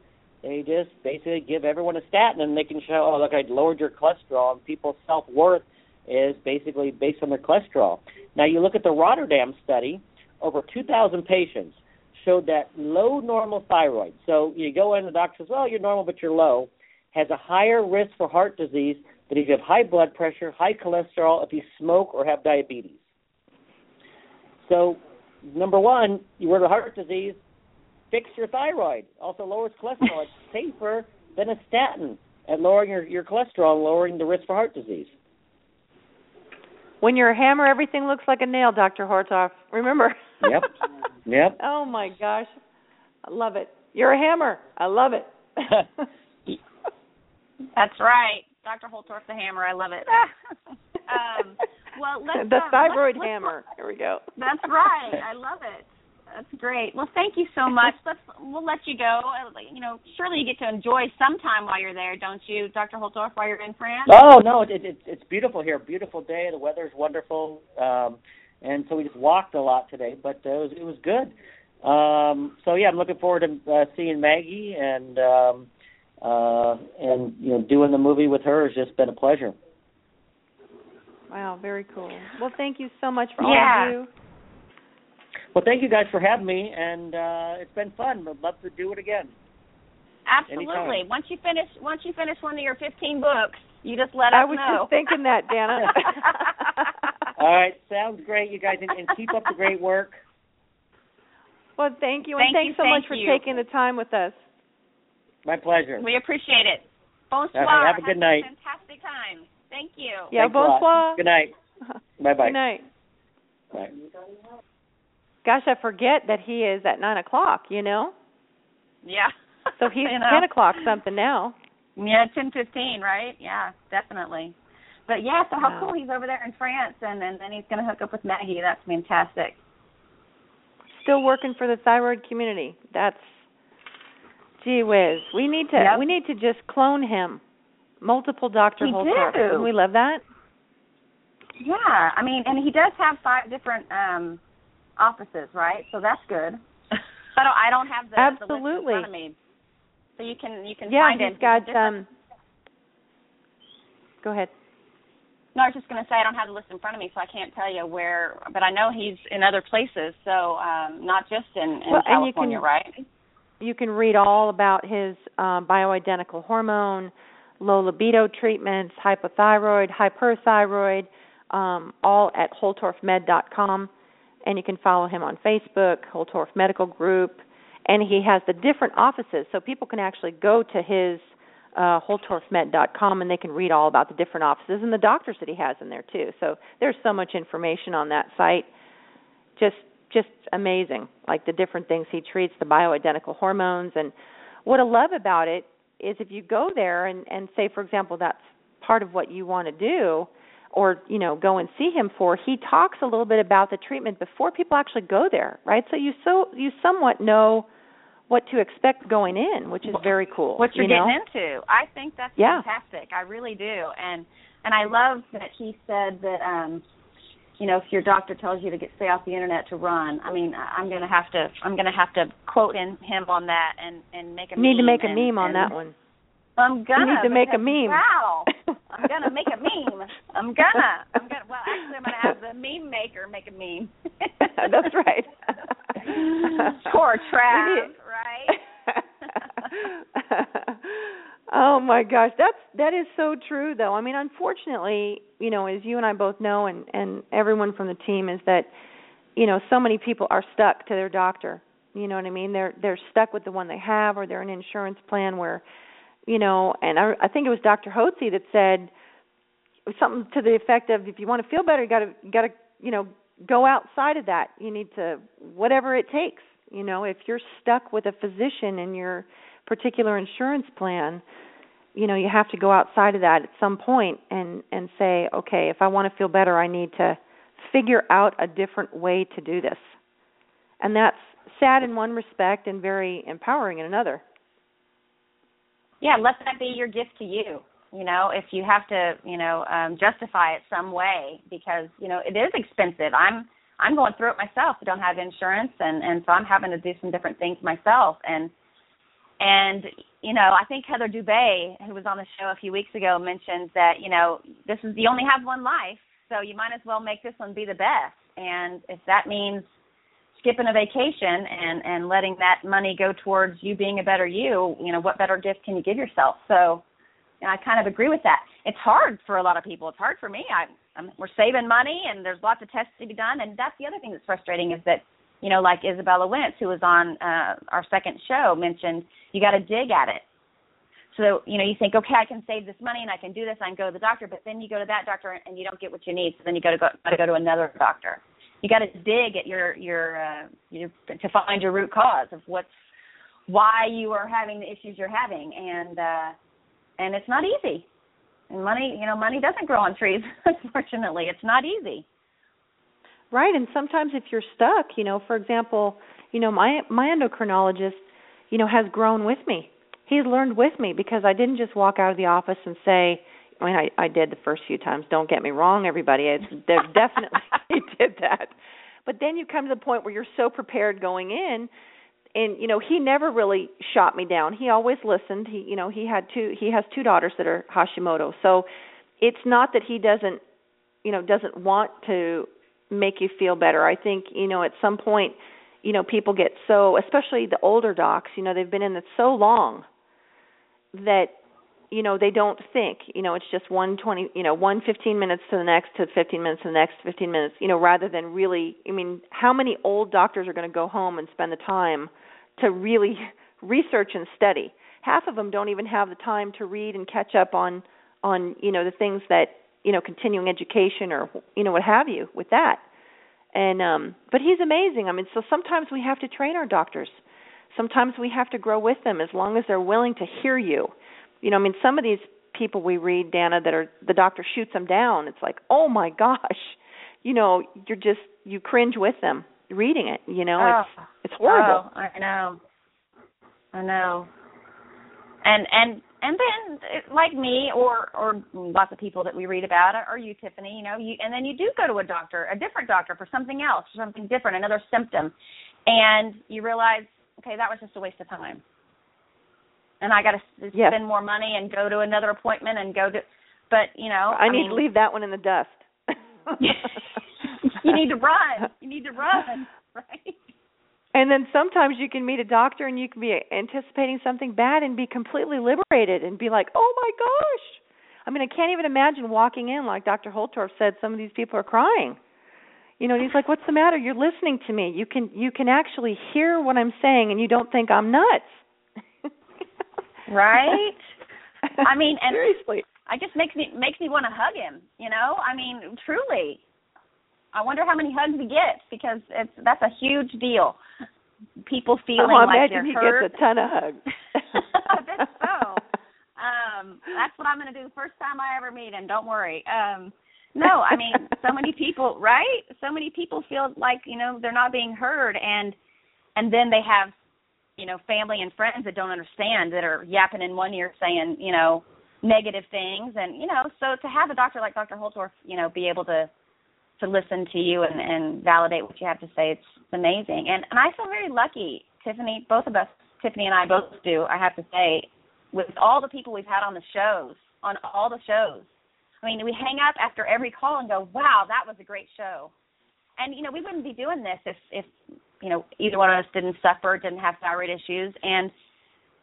They just basically give everyone a statin and they can show, oh, look, I lowered your cholesterol, and people's self worth is basically based on their cholesterol. Now, you look at the Rotterdam study, over 2,000 patients showed that low normal thyroid, so you go in, the doctor says, well, you're normal, but you're low, has a higher risk for heart disease than if you have high blood pressure, high cholesterol, if you smoke or have diabetes. So, number one, you were the heart disease, fix your thyroid. Also lowers cholesterol. it's safer than a statin at lowering your, your cholesterol and lowering the risk for heart disease. when you're a hammer, everything looks like a nail, Dr. Holtorf. Remember? Yep. Yep. oh my gosh. I love it. You're a hammer. I love it. That's right. Dr. Holtorf the hammer. I love it. um, well, let's the uh, thyroid let's, let's- hammer. Here we go. That's right. I love it. That's great. Well, thank you so much. Let's we'll let you go. Uh, You know, surely you get to enjoy some time while you're there, don't you, Dr. Holtorf, while you're in France? Oh no, it, it, it's beautiful here. Beautiful day. The weather's wonderful, um, and so we just walked a lot today. But uh, it was it was good. Um, so yeah, I'm looking forward to uh, seeing Maggie and um, uh, and you know doing the movie with her has just been a pleasure. Wow, very cool. Well, thank you so much for all Yeah. of you. Well, thank you guys for having me, and uh, it's been fun. I'd love to do it again. Absolutely. Anytime. Once you finish once you finish one of your 15 books, you just let us know. I was just thinking that, Danna. All right, sounds great, you guys, and, and keep up the great work. well, thank you, Thank and thanks you, so much for you. taking the time with us. My pleasure. we appreciate it. Bonsoir. Okay, have a good night. Fantastic time. Thank you. Yeah, Thanks a bonsoir. Good night. Bye bye. Good night. Bye. Gosh, I forget that he is at nine o'clock. You know, Yeah. so he's You know. ten o'clock something now. Yeah, ten fifteen, right? Yeah, definitely. But yeah, so how Wow. cool he's over there in France, and and then he's going to hook up with Maggie. That's fantastic. Still working for the thyroid community. That's gee whiz. We need to Yep. we need to just clone him. Multiple Dr. Do. Wouldn't we love that? Yeah, I mean, and he does have five different um offices, right? So that's good. I don't I don't have the, the list Absolutely. in front of me, so you can you can Yeah, find it. got Different- um Go ahead. No, I was just going to say I don't have the list in front of me, so I can't tell you where. But I know he's in other places, so um not just in, in Well, and you California, can- right? You can read all about his um, bioidentical hormone, low libido treatments, hypothyroid, hyperthyroid, um, all at holtorfmed.com. And you can follow him on Facebook, Holtorf Medical Group. And he has the different offices, so people can actually go to his uh, holtorfmed.com and they can read all about the different offices and the doctors that he has in there too. So there's so much information on that site. Just just amazing, like the different things he treats, the bioidentical hormones, and what I love about it is if you go there and and say, for example, that's part of what you want to do, or you know go and see him for. He talks a little bit about the treatment before people actually go there, right? So you so you somewhat know what to expect going in, which is very cool. what you're you know? getting into. I think that's Yeah. fantastic. I really do. And and I love that he said that um you know, if your doctor tells you to get stay off the internet to run, I mean, I'm going to have to I'm going to have to quote in him on that and and make a You need to make a and- meme on and that one. I'm gonna You need to make a meme. Wow. I'm gonna make a meme. I'm gonna. I'm gonna. Well, actually, I'm gonna have the meme maker make a meme. That's right. Poor Trav, right? oh my gosh, that's that is so true though. I mean, unfortunately, you know, as you and I both know and and everyone from the team is that you know, so many people are stuck to their doctor. You know what I mean? They're they're stuck with the one they have or they're an insurance plan where you know, and I I think it was Dr. Hotze that said something to the effect of if you want to feel better, you got to got to, you know, go outside of that. You need to whatever it takes. You know, if you're stuck with a physician in your particular insurance plan, you know, you have to go outside of that at some point and and say, okay, if I want to feel better, I need to figure out a different way to do this. And that's sad in one respect and very empowering in another. Yeah, let that be your gift to you. You know, if you have to, you know, um justify it some way because, you know, it is expensive. I'm I'm going through it myself. I don't have insurance and and so I'm having to do some different things myself and and you know, I think Heather Dubay, who was on the show a few weeks ago, mentioned that you know this is you only have one life, so you might as well make this one be the best. And if that means skipping a vacation and and letting that money go towards you being a better you, you know, what better gift can you give yourself? So, and I kind of agree with that. It's hard for a lot of people. It's hard for me. I I'm, we're saving money and there's lots of tests to be done, and that's the other thing that's frustrating is that you know, like Izabella Wentz, who was on uh, our second show, mentioned you got to dig at it. So you know, you think, okay, I can save this money and I can do this. I can go to the doctor, but then you go to that doctor and you don't get what you need. So then you got to go, to go to another doctor. You got to dig at your your, uh, to find your root cause of what's why you are having the issues you're having, and uh, and it's not easy. And money, you know, money doesn't grow on trees. Unfortunately, it's not easy. Right, and sometimes if you're stuck, you know, for example, you know, my my endocrinologist, you know, has grown with me. He's learned with me because I didn't just walk out of the office and say, I mean, I I did the first few times. Don't get me wrong, everybody. It's definitely did that. But then you come to the point where you're so prepared going in and you know, he never really shot me down. He always listened. He you know, he had two he has two daughters that are Hashimoto. So it's not that he doesn't you know, doesn't want to make you feel better. I think, you know, at some point, you know, people get so, especially the older docs, you know, they've been in it so long that you know they don't think you know it's just one twenty you know one fifteen minutes to the next to fifteen minutes to the next fifteen minutes you know rather than really i mean how many old doctors are going to go home and spend the time to really research and study? Half of them don't even have the time to read and catch up on on you know the things that you know continuing education or you know what have you with that. And um but he's amazing. I mean so sometimes we have to train our doctors. Sometimes we have to grow with them as long as they're willing to hear you you know i mean some of these people we read danna that are the doctor shoots them down it's like oh my gosh you know you're just you cringe with them reading it you know oh, it's it's horrible. Oh, i know. I know. And and and then like me or or lots of people that we read about or you tiffany you know you and then you do go to a doctor a different doctor for something else something different another symptom. And you realize okay that was just a waste of time and i got to yes. spend more money and go to another appointment and go to but you know i, I need mean, to leave that one in the dust you need to run you need to run right and then sometimes you can meet a doctor and you can be anticipating something bad and be completely liberated and be like, "Oh my gosh." I mean, I can't even imagine walking in like Dr. Holtorf said some of these people are crying. You know, and he's like, "What's the matter? You're listening to me. You can you can actually hear what I'm saying and you don't think I'm nuts." Right? I mean, and seriously. I just makes me makes me want to hug him, you know? I mean, truly. I wonder how many hugs he gets because it's that's a huge deal. People feeling oh, like imagine they're he hurt. gets a ton of hugs. I bet so. Um, that's what I'm going to do the first time I ever meet him. Don't worry. Um, no, I mean, so many people, right? So many people feel like you know they're not being heard, and and then they have, you know, family and friends that don't understand that are yapping in one ear saying, you know, negative things, and you know, so to have a doctor like Dr. Holtorf, you know, be able to to listen to you and, and validate what you have to say. It's amazing. And and I feel very lucky, Tiffany, both of us, Tiffany and I both do, I have to say, with all the people we've had on the shows, on all the shows, I mean, we hang up after every call and go, "Wow, that was a great show." And you know, we wouldn't be doing this if if you know either one of us didn't suffer, didn't have thyroid issues, and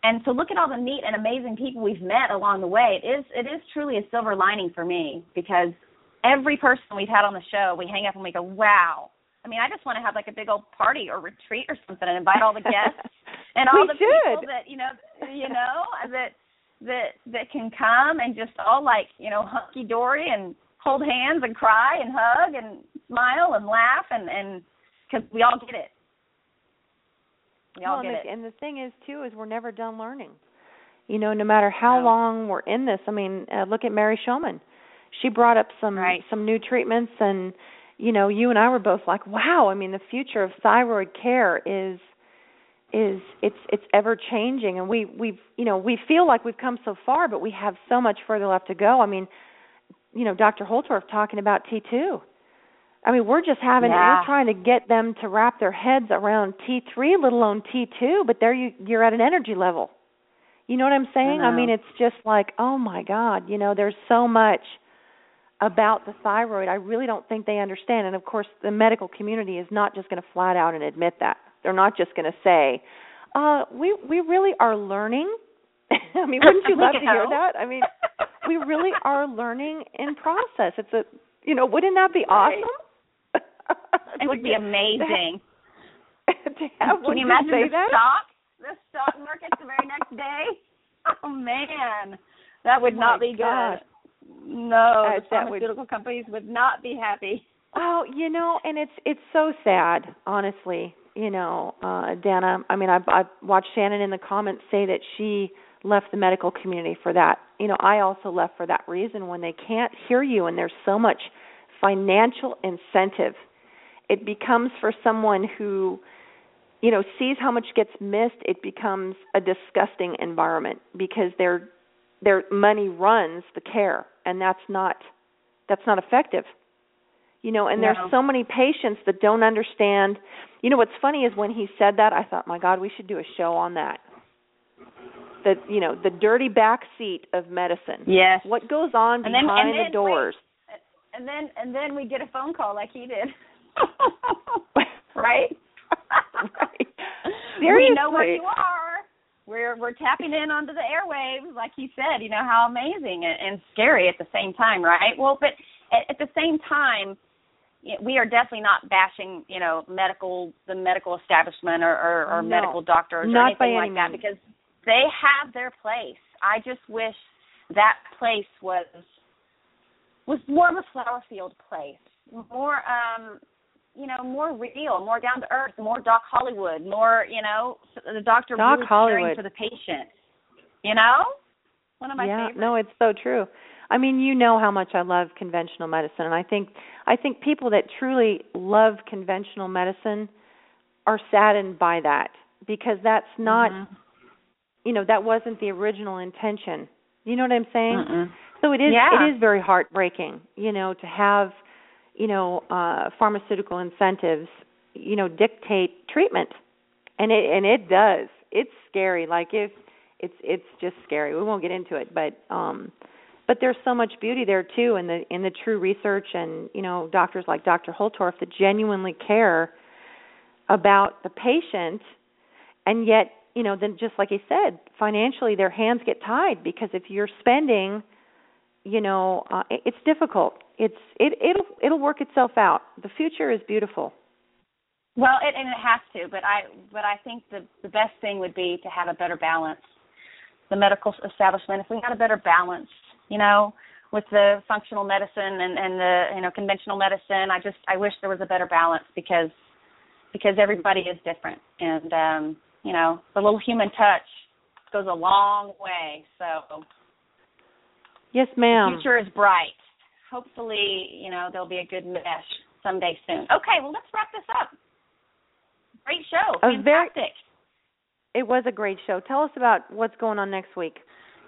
and so look at all the neat and amazing people we've met along the way. It is it is truly a silver lining for me because every person we've had on the show, we hang up and we go, "Wow." I mean, I just want to have like a big old party or retreat or something and invite all the guests and all the should. people that you know, you know that that that can come and just all like you know hunky dory and hold hands and cry and hug and smile and laugh and and because we all get it. We all well, get and, it. the, and the thing is too is we're never done learning. You know, no matter how No. long we're in this. I mean, uh, look at Mary Shomon. She brought up some Right. some new treatments, and you know, you and I were both like, "Wow!" I mean, the future of thyroid care is is it's it's ever changing, and we we've you know we feel like we've come so far, but we have so much further left to go. I mean, you know, Dr. Holtorf talking about T two. I mean, we're just having Yeah. we're trying to get them to wrap their heads around T3, let alone T2, but there you you're at an energy level. You know what I'm saying? I, know. mean, it's just like, oh my god, you know, there's so much about the thyroid. I really don't think they understand. And of course, the medical community is not just going to flat out and admit that. They're not just going to say, "Uh, we we really are learning." I mean, wouldn't you love to hear that? I mean, we really are learning in process. It's a, you know, wouldn't that be Right. awesome? It would be amazing. to have Can you imagine the that? stock? The stock market the very next day? Oh man, that would Oh, not be good. No, Uh, the that would- pharmaceutical companies would not be happy. Oh, you know, and it's it's so sad, honestly. You know, uh Danna. I mean, I've I've watched Shannon in the comments say that she left the medical community for that. You know, I also left for that reason when they can't hear you and there's so much financial incentive. It becomes for someone who you know, sees how much gets missed, it becomes a disgusting environment because their their money runs the care and that's not that's not effective you know and No. there's so many patients that don't understand you know what's funny is when he said that i thought my god we should do a show on that the you know the dirty back seat of medicine Yes. what goes on And then- behind and the then, doors And then and then we get a phone call like he did. right? right We know where you are. We're we're tapping in onto the airwaves, like he said. You know how amazing and, and scary at the same time, right? Well, but at, at the same time, we are definitely not bashing, you know, medical the medical establishment or or, or No. medical doctors or anything any like that means. because they have their place. I just wish that place was was more of a flower field place, more um you know, more real, more down to earth, more Doc Hollywood, more, you know, the doctor Doc really Hollywood. caring for the patient. You know? One of my yeah, favorites. no, it's so true. I mean, you know how much I love conventional medicine, and I think I think people that truly love conventional medicine are saddened by that because that's not, Mhm. you know, that wasn't the original intention. You know what I'm saying? Mm-mm. So it is Yeah. it is very heartbreaking, you know, to have, you know, uh pharmaceutical incentives, you know, dictate treatment. And it and it does. It's scary. Like if it's it's just scary. We won't get into it, but um but there's so much beauty there too in the in the true research and, you know, doctors like Dr. Holtorf that genuinely care about the patient and yet, you know, then just like he said, financially their hands get tied because if you're spending you know uh, it, it's difficult it's it it'll it'll work itself out the future is beautiful Well, it, and it has to, but I but I think the the best thing would be to have a better balance. The medical establishment, if we had a better balance, you know, with the functional medicine and and the you know conventional medicine, I just I wish there was a better balance because because everybody is different, and um, you know, the little human touch goes a long way. So yes ma'am. the ma'am future is bright. Hopefully, you know, there'll be a good mesh someday soon. Okay, well let's wrap this up. Great show. A very- Fantastic. it was a great show tell us about what's going on next week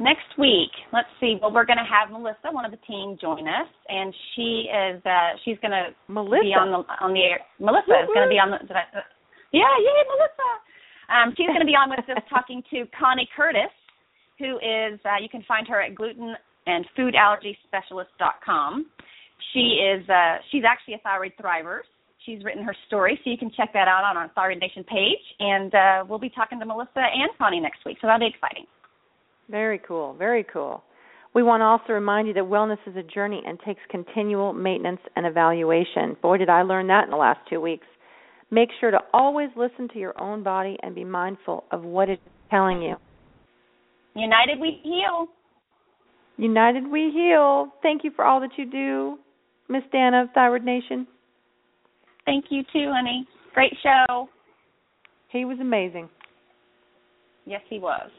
Next week, let's see. Well, we're going to have Melissa, one of the team, join us, and she is uh she's going to melissa be on the on the air. Melissa is going to be on the. Did I, uh, yeah, yay, Melissa. Um, she's going to be on with us talking to Connie Curtis, who is uh, you can find her at gluten and foodallergyspecialist.com. She is uh, she's actually a thyroid thriver. She's written her story, so you can check that out on our Thyroid Nation page. And uh, we'll be talking to Melissa and Connie next week, so that'll be exciting. Very cool. Very cool. We want to also remind you that wellness is a journey and takes continual maintenance and evaluation. Boy, did I learn that in the last two weeks. Make sure to always listen to your own body and be mindful of what it's telling you. United we heal. United we heal. Thank you for all that you do, Miss Danna of Thyroid Nation. Thank you too, honey. Great show. He was amazing. Yes, he was.